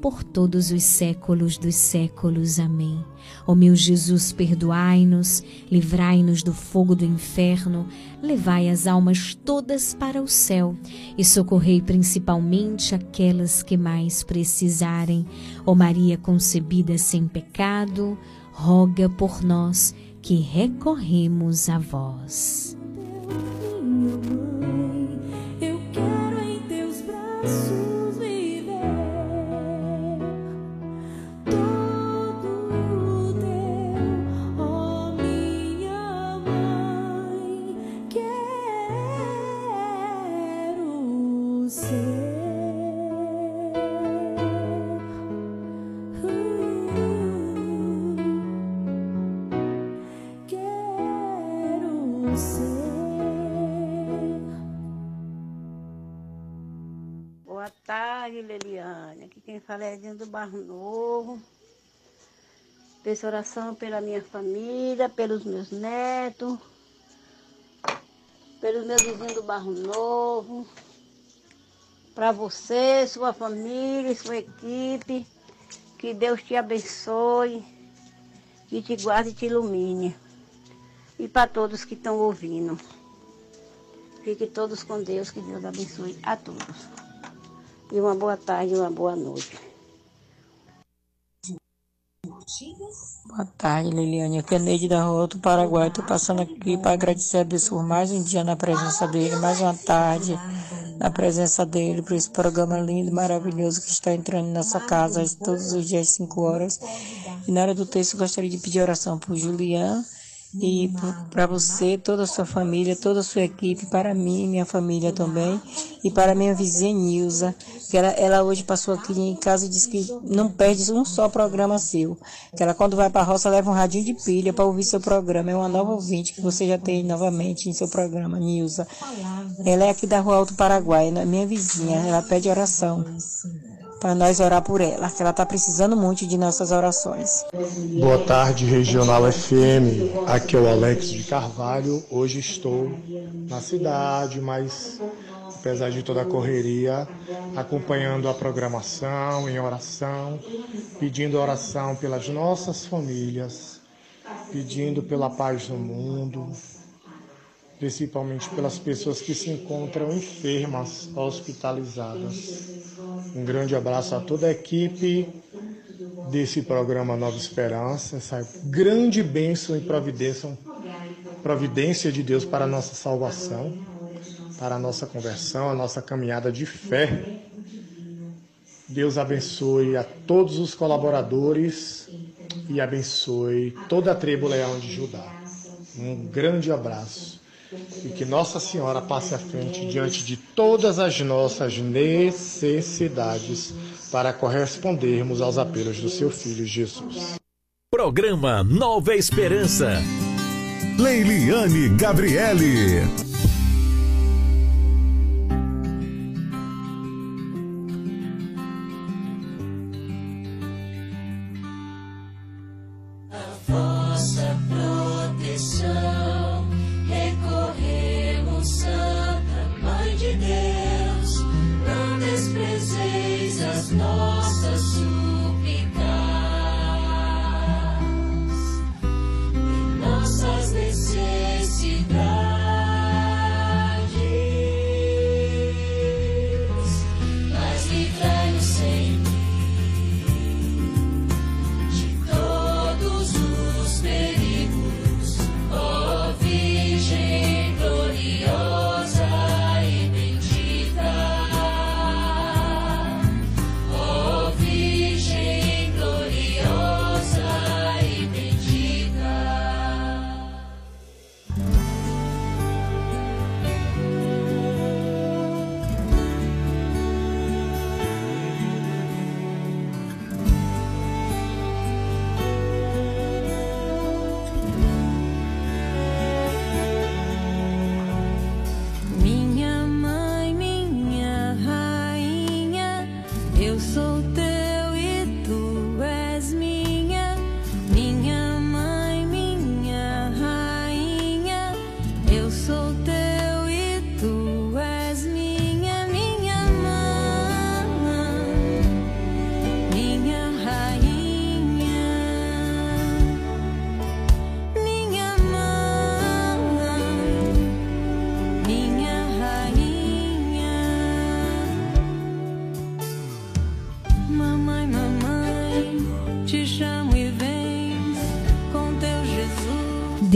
por todos os séculos dos séculos. Amém. Ó meu Jesus, perdoai-nos, livrai-nos do fogo do inferno, levai as almas todas para o céu e socorrei principalmente aquelas que mais precisarem. Ó Maria concebida sem pecado, roga por nós que recorremos a vós. Eu quero em teus braços. Boa tarde, Leliane. Aqui quem fala é Edinho do Barro Novo. Peço oração pela minha família, pelos meus netos, pelos meus vizinhos do Barro Novo, para você, sua família, sua equipe. Que Deus te abençoe, que te guarde e te ilumine. E para todos que estão ouvindo. Fiquem todos com Deus, que Deus abençoe a todos. E uma boa tarde uma boa noite. Boa tarde, Liliane. Aqui é Neide da Rua do Paraguai. Estou passando aqui para agradecer a por mais um dia na presença dele, mais uma tarde na presença dele, por esse programa lindo, maravilhoso que está entrando em nossa casa todos os dias, 5 horas. E na hora do texto, gostaria de pedir oração por Julian e para você, toda a sua família, toda a sua equipe, para mim, minha família também, e para minha vizinha Nilza, que ela, ela hoje passou aqui em casa e disse que não perde um só programa seu, que ela quando vai para a roça leva um radinho de pilha para ouvir seu programa, é uma nova ouvinte que você já tem novamente em seu programa, Nilza. Ela é aqui da Rua Alto Paraguai, minha vizinha, ela pede oração para nós orar por ela, que ela está precisando muito de nossas orações. Boa tarde, Regional FM. Aqui é o Alex de Carvalho. Hoje estou na cidade, mas apesar de toda a correria, acompanhando a programação em oração, pedindo oração pelas nossas famílias, pedindo pela paz no mundo, principalmente pelas pessoas que se encontram enfermas, hospitalizadas. Um grande abraço a toda a equipe desse programa Nova Esperança, essa grande bênção e providência, providência de Deus para a nossa salvação, para a nossa conversão, a nossa caminhada de fé. Deus abençoe a todos os colaboradores e abençoe toda a tribo leão de Judá. Um grande abraço e que Nossa Senhora passe à frente diante de todas as nossas necessidades para correspondermos aos apelos do seu Filho Jesus. Programa Nova Esperança. Leiliane Gabriele.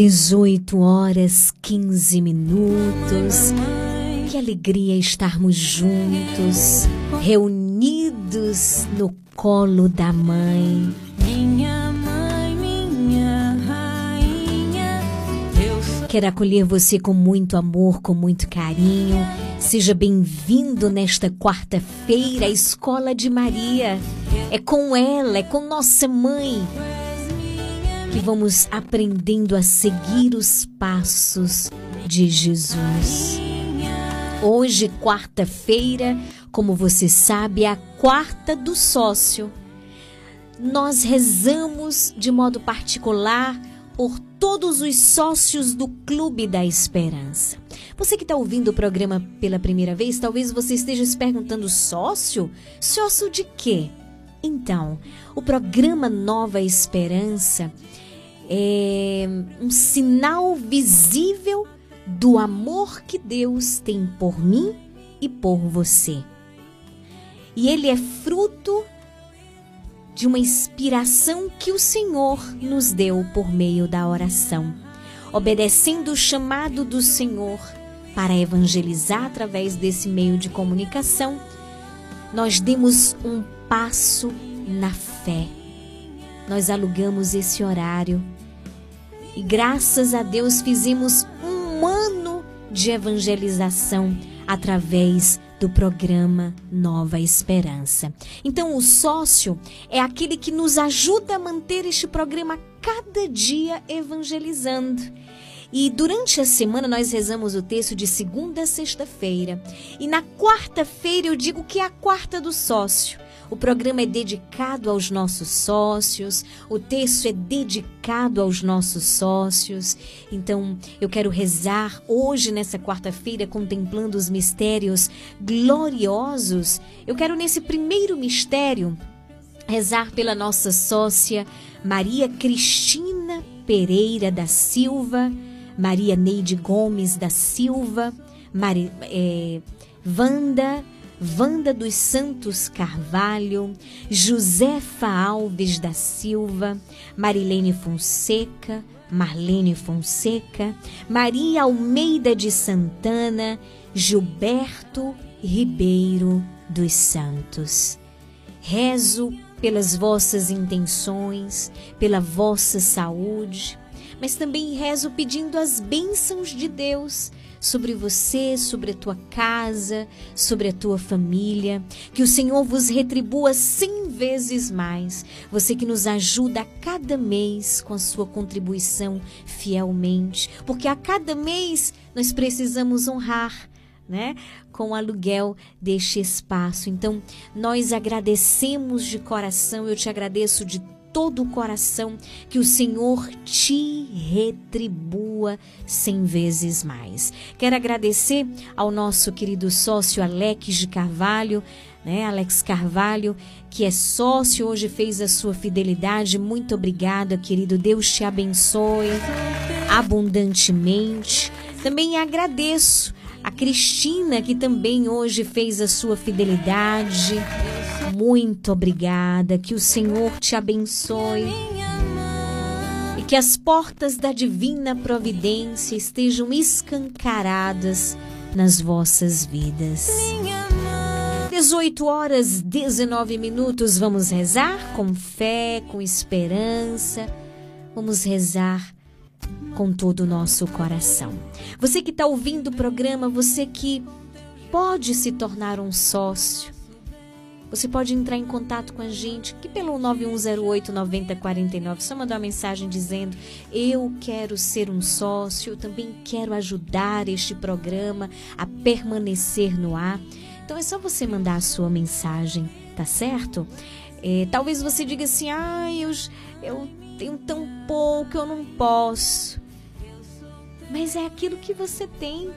18 horas 15 minutos. Que alegria estarmos juntos, reunidos no colo da mãe. Minha mãe, minha rainha, Quero acolher você com muito amor, com muito carinho. Seja bem-vindo nesta quarta-feira à Escola de Maria. É com ela, é com nossa mãe que vamos aprendendo a seguir os passos de Jesus. Hoje, quarta-feira, como você sabe, é a quarta do sócio. Nós rezamos de modo particular por todos os sócios do Clube da Esperança. Você que está ouvindo o programa pela primeira vez, talvez você esteja se perguntando: sócio? Sócio de quê? Então, o programa Nova Esperança é um sinal visível do amor que Deus tem por mim e por você. E ele é fruto de uma inspiração que o Senhor nos deu por meio da oração, obedecendo o chamado do Senhor para evangelizar através desse meio de comunicação. Nós demos um passo na fé. Nós alugamos esse horário e graças a Deus fizemos um ano de evangelização através do programa Nova Esperança. Então, o sócio é aquele que nos ajuda a manter este programa cada dia evangelizando. E durante a semana nós rezamos o texto de segunda a sexta-feira. E na quarta-feira eu digo que é a quarta do sócio. O programa é dedicado aos nossos sócios, o texto é dedicado aos nossos sócios. Então, eu quero rezar hoje, nessa quarta-feira, contemplando os mistérios gloriosos. Eu quero, nesse primeiro mistério, rezar pela nossa sócia Maria Cristina Pereira da Silva, Maria Neide Gomes da Silva, Mari, é, Wanda Wanda dos Santos Carvalho, Josefa Alves da Silva, Marilene Fonseca, Marlene Fonseca, Maria Almeida de Santana, Gilberto Ribeiro dos Santos. Rezo pelas vossas intenções, pela vossa saúde, mas também rezo pedindo as bênçãos de Deus sobre você, sobre a tua casa, sobre a tua família. Que o Senhor vos retribua cem vezes mais. Você que nos ajuda a cada mês com a sua contribuição fielmente, porque a cada mês nós precisamos honrar. Né? Com o aluguel deste espaço. Então, nós agradecemos de coração, eu te agradeço de todo o coração, que o Senhor te retribua cem vezes mais. Quero agradecer ao nosso querido sócio Alex de Carvalho, né? Alex Carvalho, que é sócio, hoje fez a sua fidelidade. Muito obrigada, querido. Deus te abençoe abundantemente. Também agradeço a Cristina, que também hoje fez a sua fidelidade. Muito obrigada. Que o Senhor te abençoe. E que as portas da divina providência estejam escancaradas nas vossas vidas. 18 horas 19 minutos. Vamos rezar com fé, com esperança. Vamos rezar com todo o nosso coração. Você que está ouvindo o programa, você que pode se tornar um sócio, você pode entrar em contato com a gente que pelo 9108 9049, só mandar uma mensagem dizendo: "Eu quero ser um sócio, eu também quero ajudar este programa a permanecer no ar". Então é só você mandar a sua mensagem, tá certo? É, talvez você diga assim: "Ah, eu eu tenho tão pouco, eu não posso". Mas é aquilo que você tem.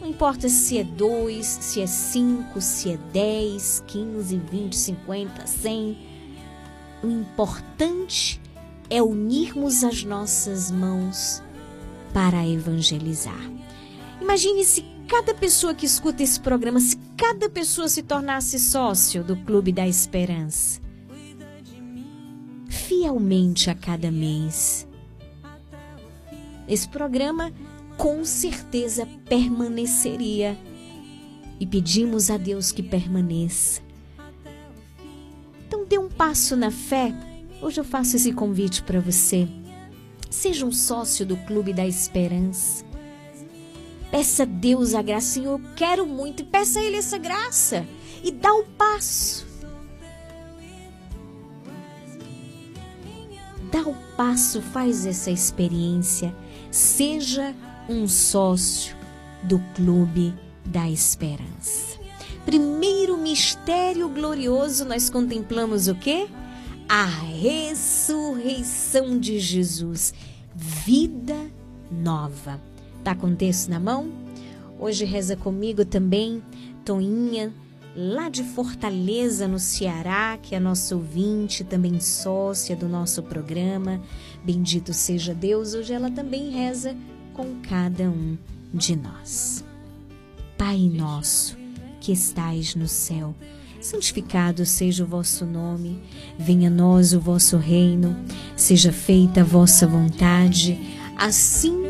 Não importa se é dois, se é cinco, se é dez, quinze, vinte, cinquenta, cem. O importante é unirmos as nossas mãos para evangelizar. Imagine se cada pessoa que escuta esse programa, se cada pessoa se tornasse sócio do Clube da Esperança. Fielmente a cada mês. Esse programa com certeza permaneceria. E pedimos a Deus que permaneça. Então dê um passo na fé. Hoje eu faço esse convite para você. Seja um sócio do Clube da Esperança. Peça a Deus a graça, Senhor, eu quero muito, e peça a Ele essa graça. E dá um passo. Um passo, faz essa experiência. Seja um sócio do Clube da esperança. Primeiro mistério glorioso, nós contemplamos o quê? A ressurreição de Jesus. Vida nova. Tá com o texto na mão? Hoje reza comigo também Toinha, lá de Fortaleza, no Ceará, que é nossa ouvinte, também sócia do nosso programa. Bendito seja Deus. Hoje ela também reza com cada um de nós. Pai nosso, que estais no céu, santificado seja o vosso nome, venha a nós o vosso reino, seja feita a vossa vontade, assim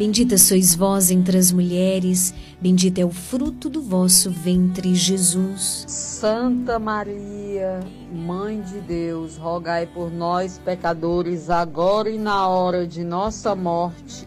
Bendita sois vós entre as mulheres, bendito é o fruto do vosso ventre, Jesus. Santa Maria, Mãe de Deus, rogai por nós, pecadores, agora e na hora de nossa morte.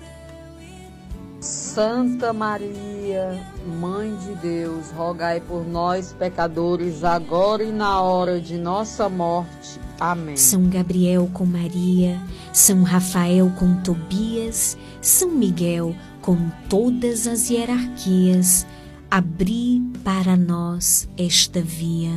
Santa Maria, Mãe de Deus, rogai por nós, pecadores, agora e na hora de nossa morte. Amém. São Gabriel com Maria, São Rafael com Tobias, São Miguel com todas as hierarquias, abri para nós esta via.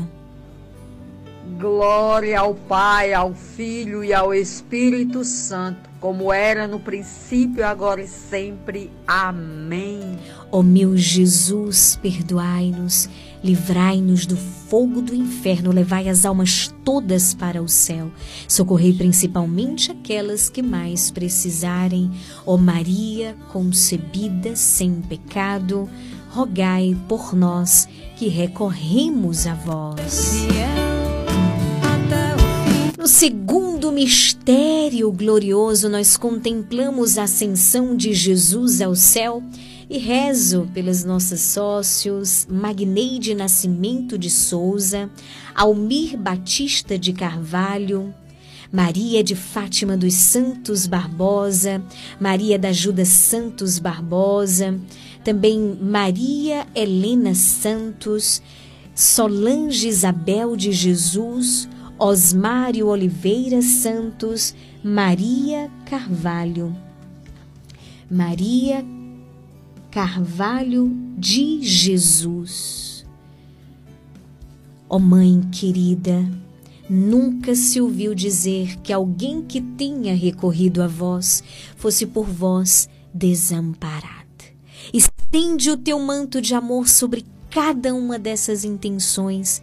Glória ao Pai, ao Filho e ao Espírito Santo, como era no princípio, agora e sempre. Amém. Ó meu Jesus, perdoai-nos, livrai-nos do fogo do inferno, levai as almas todas para o céu. Socorrei principalmente aquelas que mais precisarem. Ó Maria, concebida sem pecado, rogai por nós que recorremos a vós. No segundo mistério glorioso, nós contemplamos a ascensão de Jesus ao céu E rezo pelos nossos sócios Magneide Nascimento de Souza, Almir Batista de Carvalho, Maria de Fátima dos Santos Barbosa, Maria da Ajuda Santos Barbosa, também Maria Helena Santos, Solange Isabel de Jesus, Osmário Oliveira Santos, Maria Carvalho. Maria Carvalho de Jesus. Ó oh Mãe querida, nunca se ouviu dizer que alguém que tenha recorrido a vós fosse por vós desamparado. Estende o teu manto de amor sobre cada uma dessas intenções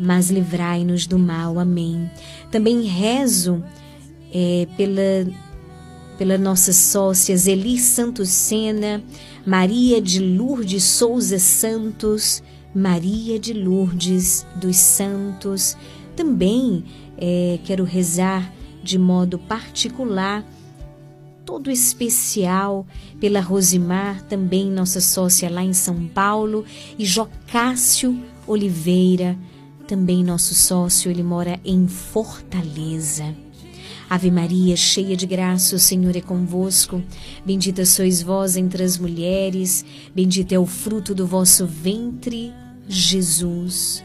mas livrai-nos do mal. Amém. Também rezo é, pela pela nossa sócia Zeli Santos Sena, Maria de Lourdes Souza Santos, Maria de Lourdes dos Santos. Também é, quero rezar de modo particular, todo especial, pela Rosimar, também nossa sócia lá em São Paulo, e Jocássio Oliveira, também nosso sócio, ele mora em Fortaleza. Ave Maria, cheia de graça, o Senhor é convosco. Bendita sois vós entre as mulheres, bendito é o fruto do vosso ventre, Jesus.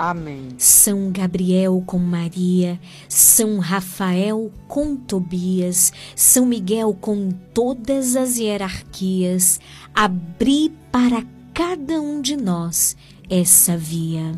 Amém. São Gabriel com Maria, São Rafael com Tobias, São Miguel com todas as hierarquias, abri para cada um de nós essa via.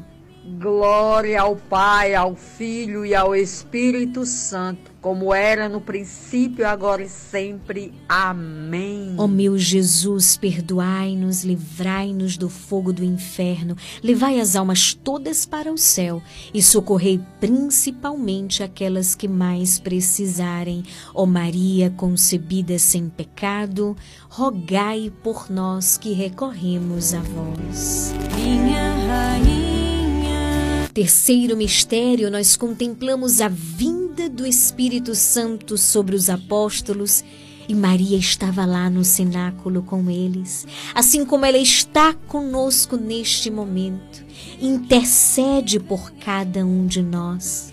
Glória ao Pai, ao Filho e ao Espírito Santo, como era no princípio, agora e sempre. Amém. Ó meu Jesus, perdoai-nos, livrai-nos do fogo do inferno, levai as almas todas para o céu e socorrei principalmente aquelas que mais precisarem. Ó Maria concebida sem pecado, rogai por nós que recorremos a vós. Minha rainha. Terceiro mistério, nós contemplamos a vinda do Espírito Santo sobre os apóstolos e Maria estava lá no cenáculo com eles, assim como ela está conosco neste momento. Intercede por cada um de nós.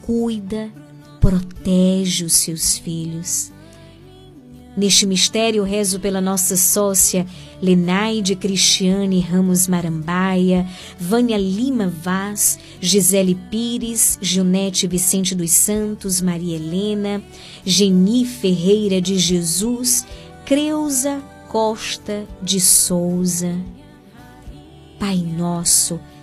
Cuida, protege os seus filhos. Neste mistério, rezo pela nossa sócia Lenaide Cristiane Ramos Marambaia, Vânia Lima Vaz, Gisele Pires, Gilnete Vicente dos Santos, Maria Helena, Geni Ferreira de Jesus, Creuza Costa de Souza. Pai nosso,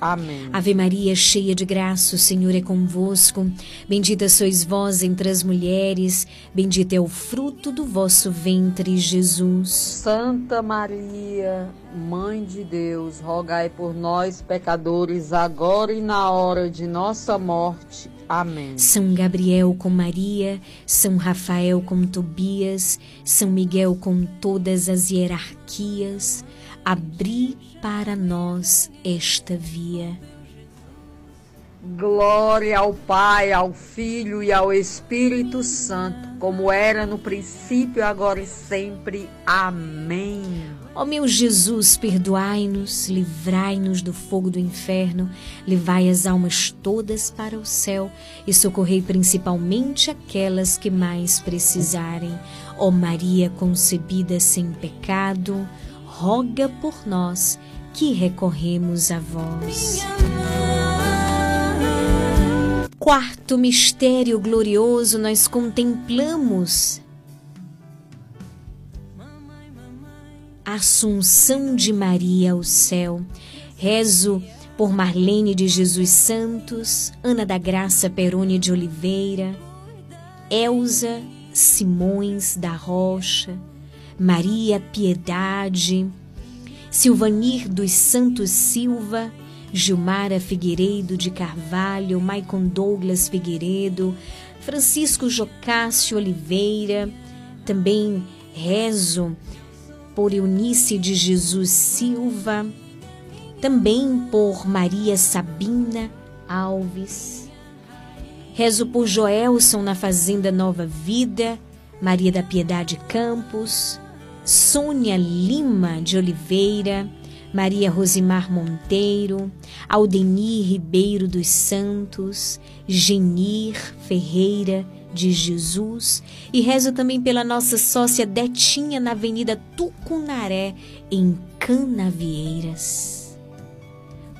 Amém. Ave Maria, cheia de graça, o Senhor é convosco. Bendita sois vós entre as mulheres, bendito é o fruto do vosso ventre, Jesus. Santa Maria, Mãe de Deus, rogai por nós, pecadores, agora e na hora de nossa morte. Amém. São Gabriel com Maria, São Rafael com Tobias, São Miguel com todas as hierarquias, abri para nós esta via. Glória ao Pai, ao Filho e ao Espírito Santo, como era no princípio, agora e sempre. Amém. Ó meu Jesus, perdoai-nos, livrai-nos do fogo do inferno, levai as almas todas para o céu e socorrei principalmente aquelas que mais precisarem. Ó Maria concebida sem pecado, roga por nós que recorremos a vós. Quarto mistério glorioso, nós contemplamos a Assunção de Maria ao céu. Rezo por Marlene de Jesus Santos, Ana da Graça Peroni de Oliveira, Elza Simões da Rocha, Maria Piedade, Silvanir dos Santos Silva, Gilmara Figueiredo de Carvalho, Maicon Douglas Figueiredo, Francisco Jocássio Oliveira, também rezo por Eunice de Jesus Silva, também por Maria Sabina Alves. Rezo por Joelson na Fazenda Nova Vida, Maria da Piedade Campos, Sônia Lima de Oliveira, Maria Rosimar Monteiro, Aldenir Ribeiro dos Santos, Genir Ferreira de Jesus e rezo também pela nossa sócia Detinha na Avenida Tucunaré, em Canavieiras.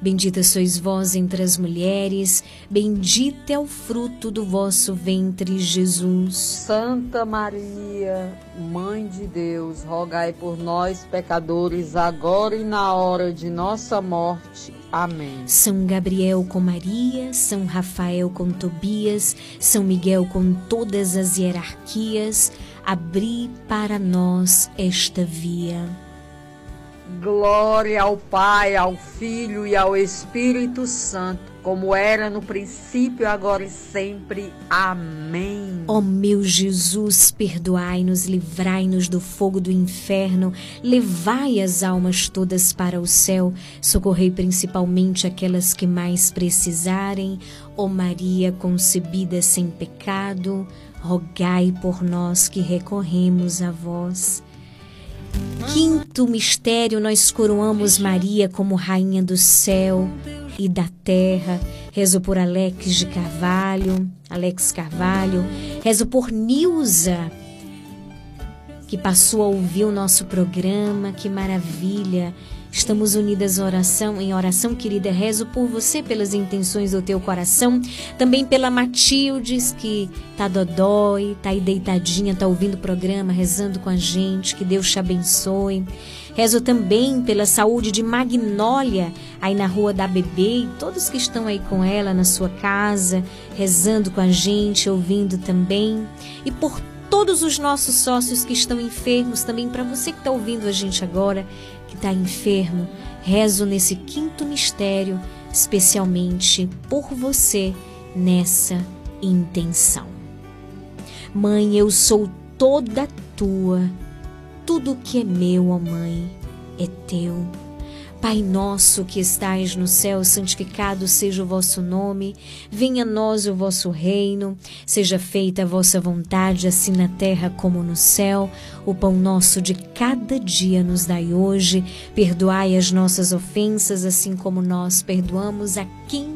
Bendita sois vós entre as mulheres, bendito é o fruto do vosso ventre, Jesus. Santa Maria, Mãe de Deus, rogai por nós, pecadores, agora e na hora de nossa morte. Amém. São Gabriel com Maria, São Rafael com Tobias, São Miguel com todas as hierarquias, abri para nós esta via. Glória ao Pai, ao Filho e ao Espírito Santo, como era no princípio, agora e sempre. Amém. Ó meu Jesus, perdoai-nos, livrai-nos do fogo do inferno, levai as almas todas para o céu, socorrei principalmente aquelas que mais precisarem. Ó Maria concebida sem pecado, rogai por nós que recorremos a vós. Quinto mistério, nós coroamos Maria como Rainha do céu e da terra. Rezo por Alex de Carvalho, Alex Carvalho. Rezo por Nilza, que passou a ouvir o nosso programa. Que maravilha! Estamos unidas em oração, em oração, querida. Rezo por você, pelas intenções do teu coração. Também pela Matildes, que tá dodói, tá aí deitadinha, tá ouvindo o programa, rezando com a gente. Que Deus te abençoe. Rezo também pela saúde de Magnólia, aí na rua da Bebê, e todos que estão aí com ela na sua casa, rezando com a gente, ouvindo também. E por todos os nossos sócios que estão enfermos, também para você que está ouvindo a gente agora, que está enfermo, rezo nesse quinto mistério, especialmente por você nessa intenção. Mãe, eu sou toda tua, tudo que é meu, ó Mãe, é teu. Pai nosso que estais no céu, santificado seja o vosso nome, venha a nós o vosso reino, seja feita a vossa vontade, assim na terra como no céu. O pão nosso de cada dia nos dai hoje, perdoai as nossas ofensas, assim como nós perdoamos a quem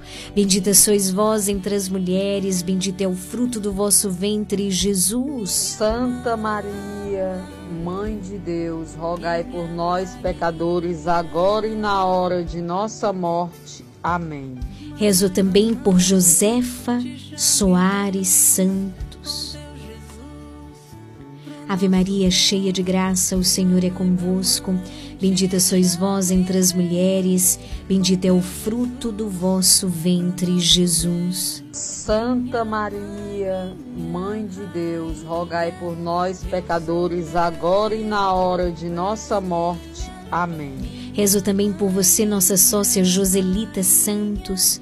Bendita sois vós entre as mulheres, bendito é o fruto do vosso ventre, Jesus. Santa Maria, Mãe de Deus, rogai por nós, pecadores, agora e na hora de nossa morte. Amém. Rezo também por Josefa Soares Santos. Ave Maria, cheia de graça, o Senhor é convosco. Bendita sois vós entre as mulheres, bendito é o fruto do vosso ventre, Jesus. Santa Maria, Mãe de Deus, rogai por nós, pecadores, agora e na hora de nossa morte. Amém. Rezo também por você, nossa sócia Joselita Santos.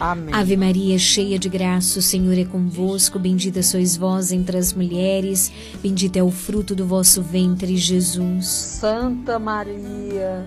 Amém. Ave Maria, cheia de graça, o Senhor é convosco. Bendita sois vós entre as mulheres, bendito é o fruto do vosso ventre, Jesus. Santa Maria,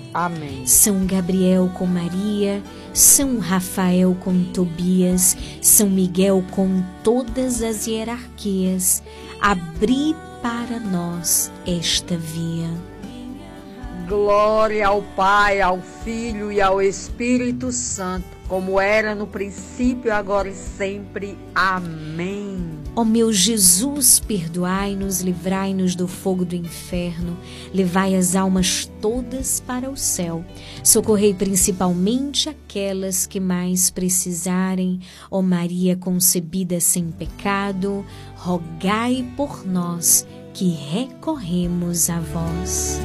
Amém. São Gabriel com Maria, São Rafael com Tobias, São Miguel com todas as hierarquias, abri para nós esta via. Glória ao Pai, ao Filho e ao Espírito Santo, como era no princípio, agora e sempre. Amém. Ó meu Jesus, perdoai-nos, livrai-nos do fogo do inferno, levai as almas todas para o céu, socorrei principalmente aquelas que mais precisarem. Ó Maria concebida sem pecado, rogai por nós que recorremos a vós.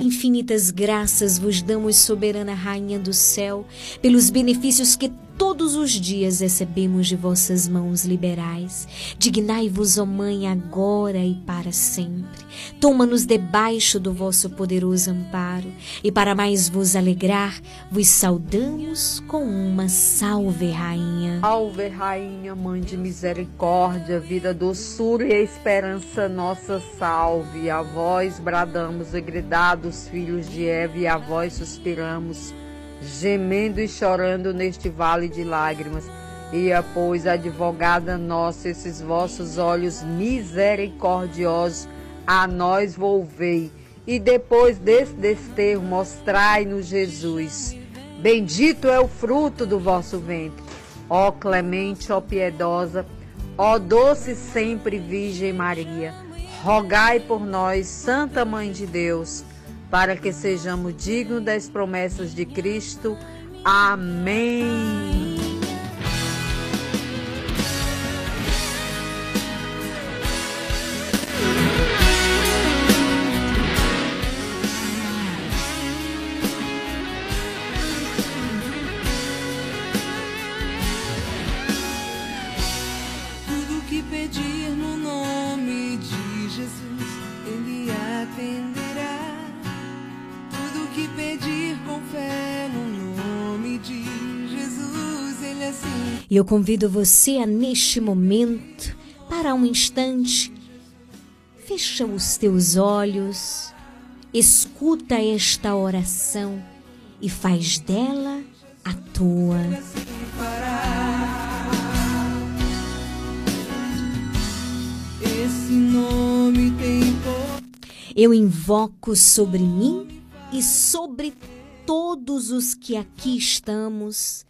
Infinitas graças vos damos, soberana Rainha do céu, pelos benefícios que todos os dias recebemos de vossas mãos liberais. Dignai-vos, ó Mãe, agora e para sempre. Toma-nos debaixo do vosso poderoso amparo, e para mais vos alegrar, vos saudamos com uma salve, Rainha. Salve, Rainha, Mãe de misericórdia, vida, doçura e esperança, nossa salve. A vós bradamos, egredados filhos de Eva, e a vós suspiramos gemendo e chorando neste vale de lágrimas. Ia, pois, advogada nossa, esses vossos olhos misericordiosos a nós volvei, e depois desse desterro mostrai-nos Jesus. Bendito é o fruto do vosso ventre. Ó clemente, ó piedosa, ó doce sempre Virgem Maria, rogai por nós, Santa Mãe de Deus, para que sejamos dignos das promessas de Cristo. Amém. E eu convido você a, neste momento, para um instante, fecha os teus olhos, escuta esta oração e faz dela a tua. Eu invoco sobre mim e sobre todos os que aqui estamos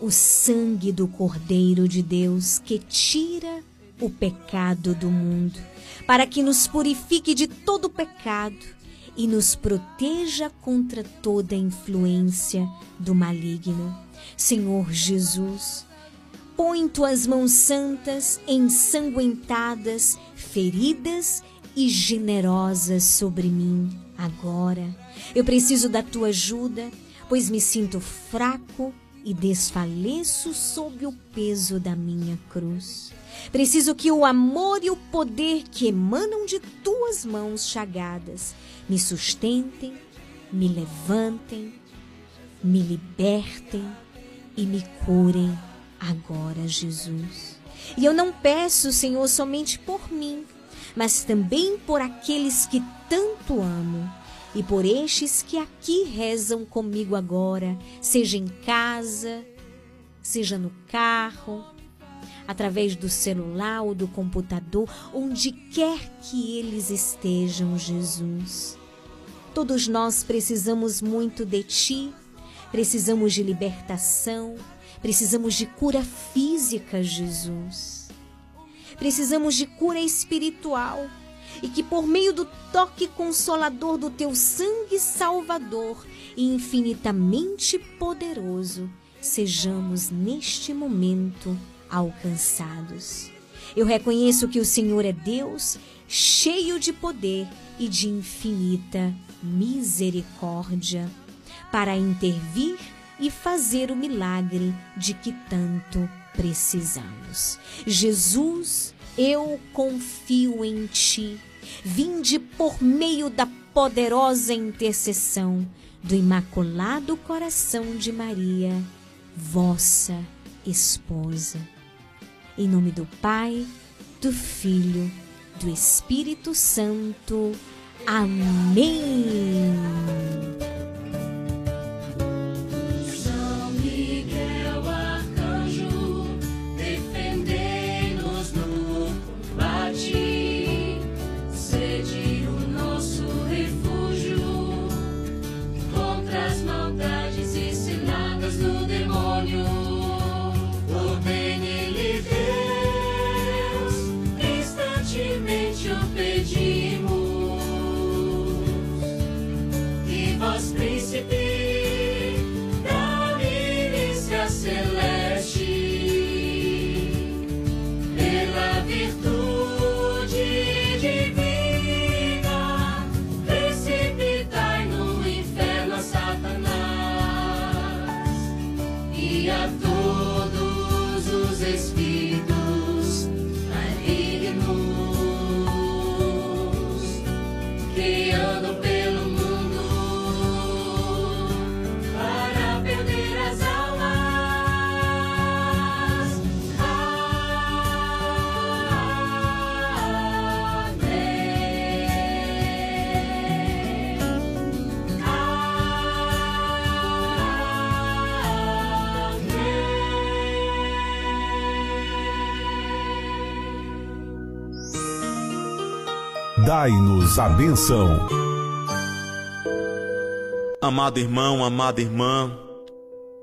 o sangue do Cordeiro de Deus que tira o pecado do mundo, para que nos purifique de todo pecado e nos proteja contra toda influência do maligno. Senhor Jesus, põe tuas mãos santas, ensanguentadas, feridas e generosas sobre mim agora. Eu preciso da tua ajuda, pois me sinto fraco e desfaleço sob o peso da minha cruz. Preciso que o amor e o poder que emanam de tuas mãos chagadas me sustentem, me levantem, me libertem e me curem agora, Jesus. E eu não peço, Senhor, somente por mim, mas também por aqueles que tanto amo e por estes que aqui rezam comigo agora, seja em casa, seja no carro, através do celular ou do computador, onde quer que eles estejam, Jesus. Todos nós precisamos muito de Ti, precisamos de libertação, precisamos de cura física, Jesus. Precisamos de cura espiritual e que por meio do toque consolador do Teu sangue salvador e infinitamente poderoso, sejamos neste momento alcançados. Eu reconheço que o Senhor é Deus, cheio de poder e de infinita misericórdia, para intervir e fazer o milagre de que tanto precisamos. Jesus, eu confio em Ti. Vinde por meio da poderosa intercessão do Imaculado Coração de Maria, vossa esposa. Em nome do Pai, do Filho, do Espírito Santo. Amém. Dai-nos a benção. Amado irmão, amada irmã,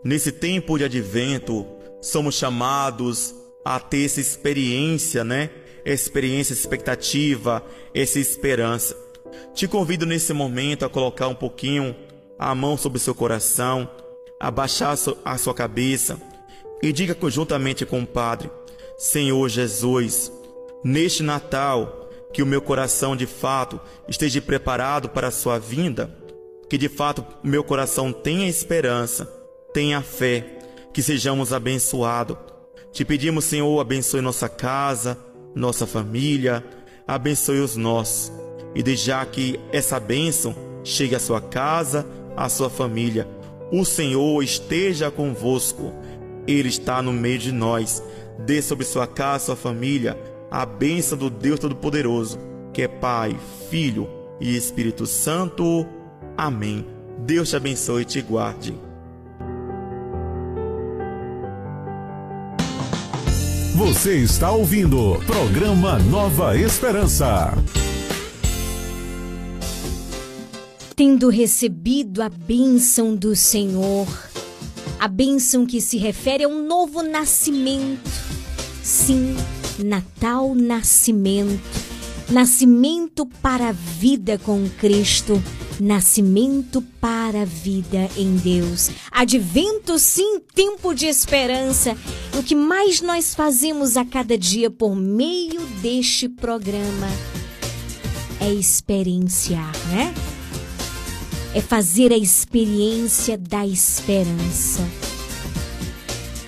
nesse tempo de advento, somos chamados a ter essa experiência, né? Experiência, expectativa, essa esperança. Te convido nesse momento a colocar um pouquinho a mão sobre seu coração, abaixar a sua cabeça e diga conjuntamente com o Padre: Senhor Jesus, neste Natal, que o meu coração de fato esteja preparado para a sua vinda, que de fato o meu coração tenha esperança, tenha fé, que sejamos abençoados. Te pedimos, Senhor, abençoe nossa casa, nossa família, abençoe os nossos. E já que essa bênção chegue à sua casa, à sua família. O Senhor esteja convosco. Ele está no meio de nós. Dê sobre sua casa, sua família, a bênção do Deus Todo-Poderoso, que é Pai, Filho e Espírito Santo. Amém. Deus te abençoe e te guarde. Você está ouvindo programa Nova Esperança. Tendo recebido a bênção do Senhor, a bênção que se refere a um novo nascimento. Sim, Natal Nascimento. Nascimento para a vida com Cristo. Nascimento para a vida em Deus. Advento, sim, tempo de esperança. O que mais nós fazemos a cada dia por meio deste programa é experienciar, né? É fazer a experiência da esperança.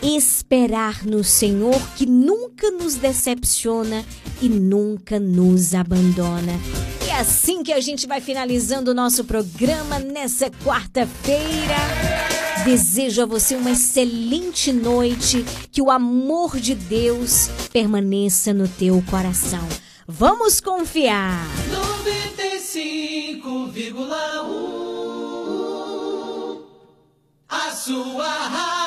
Esperar no Senhor que nunca nos decepciona e nunca nos abandona. E é assim que a gente vai finalizando o nosso programa nessa quarta-feira. Desejo a você uma excelente noite, que o amor de Deus permaneça no teu coração. Vamos confiar! 95,1 A sua rádio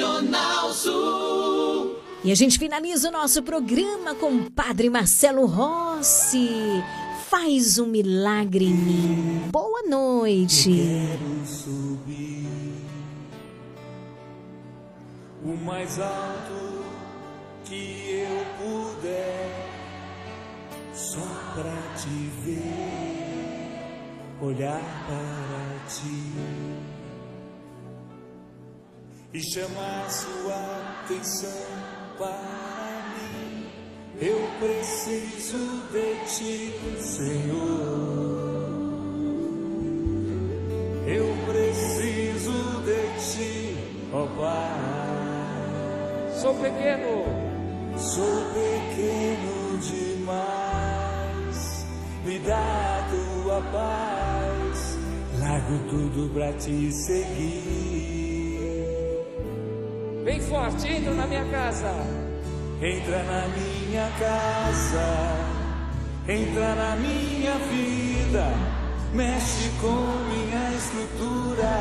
Regional Sul. E a gente finaliza o nosso programa com o Padre Marcelo Rossi. Faz um milagre em mim. Boa noite. Quero subir o mais alto que eu puder, só pra te ver, olhar para ti e chamar sua atenção para mim. Eu preciso de ti, Senhor. Eu preciso de ti, ó Pai. Sou pequeno, sou pequeno demais. Me dá a tua paz. Largo tudo pra te seguir. Bem forte, entra na minha casa. Entra na minha casa. Entra na minha vida. Mexe com minha estrutura,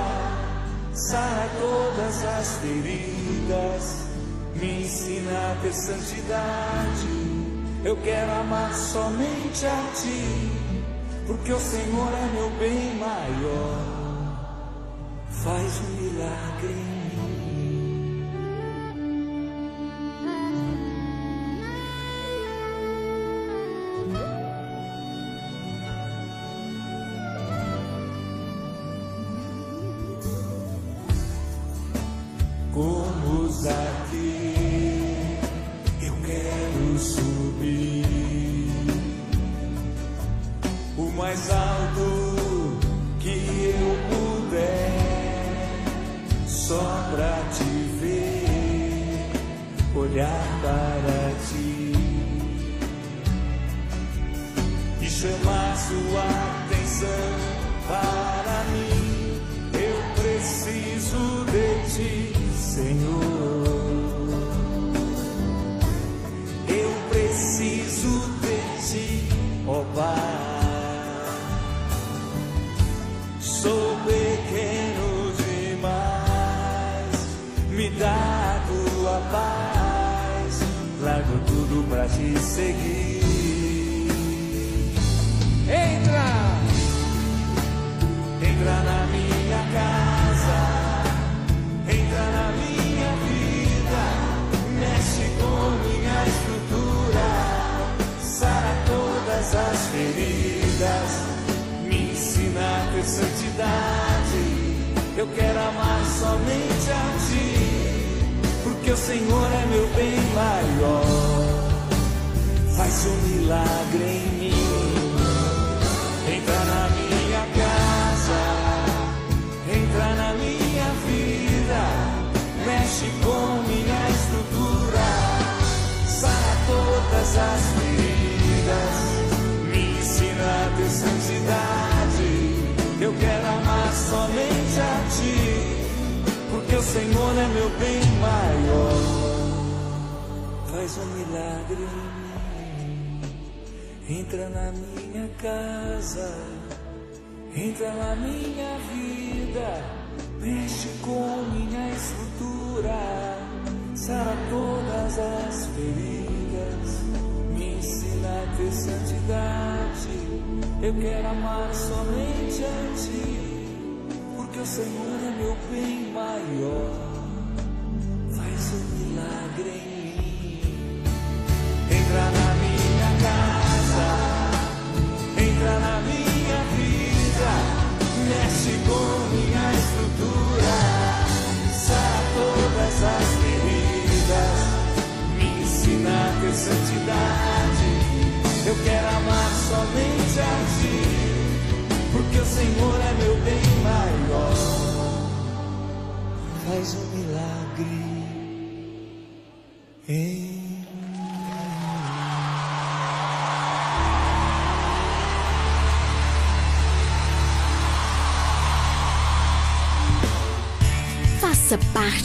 sara todas as feridas, me ensina a ter santidade. Eu quero amar somente a ti, porque o Senhor é meu bem maior. Faz um milagre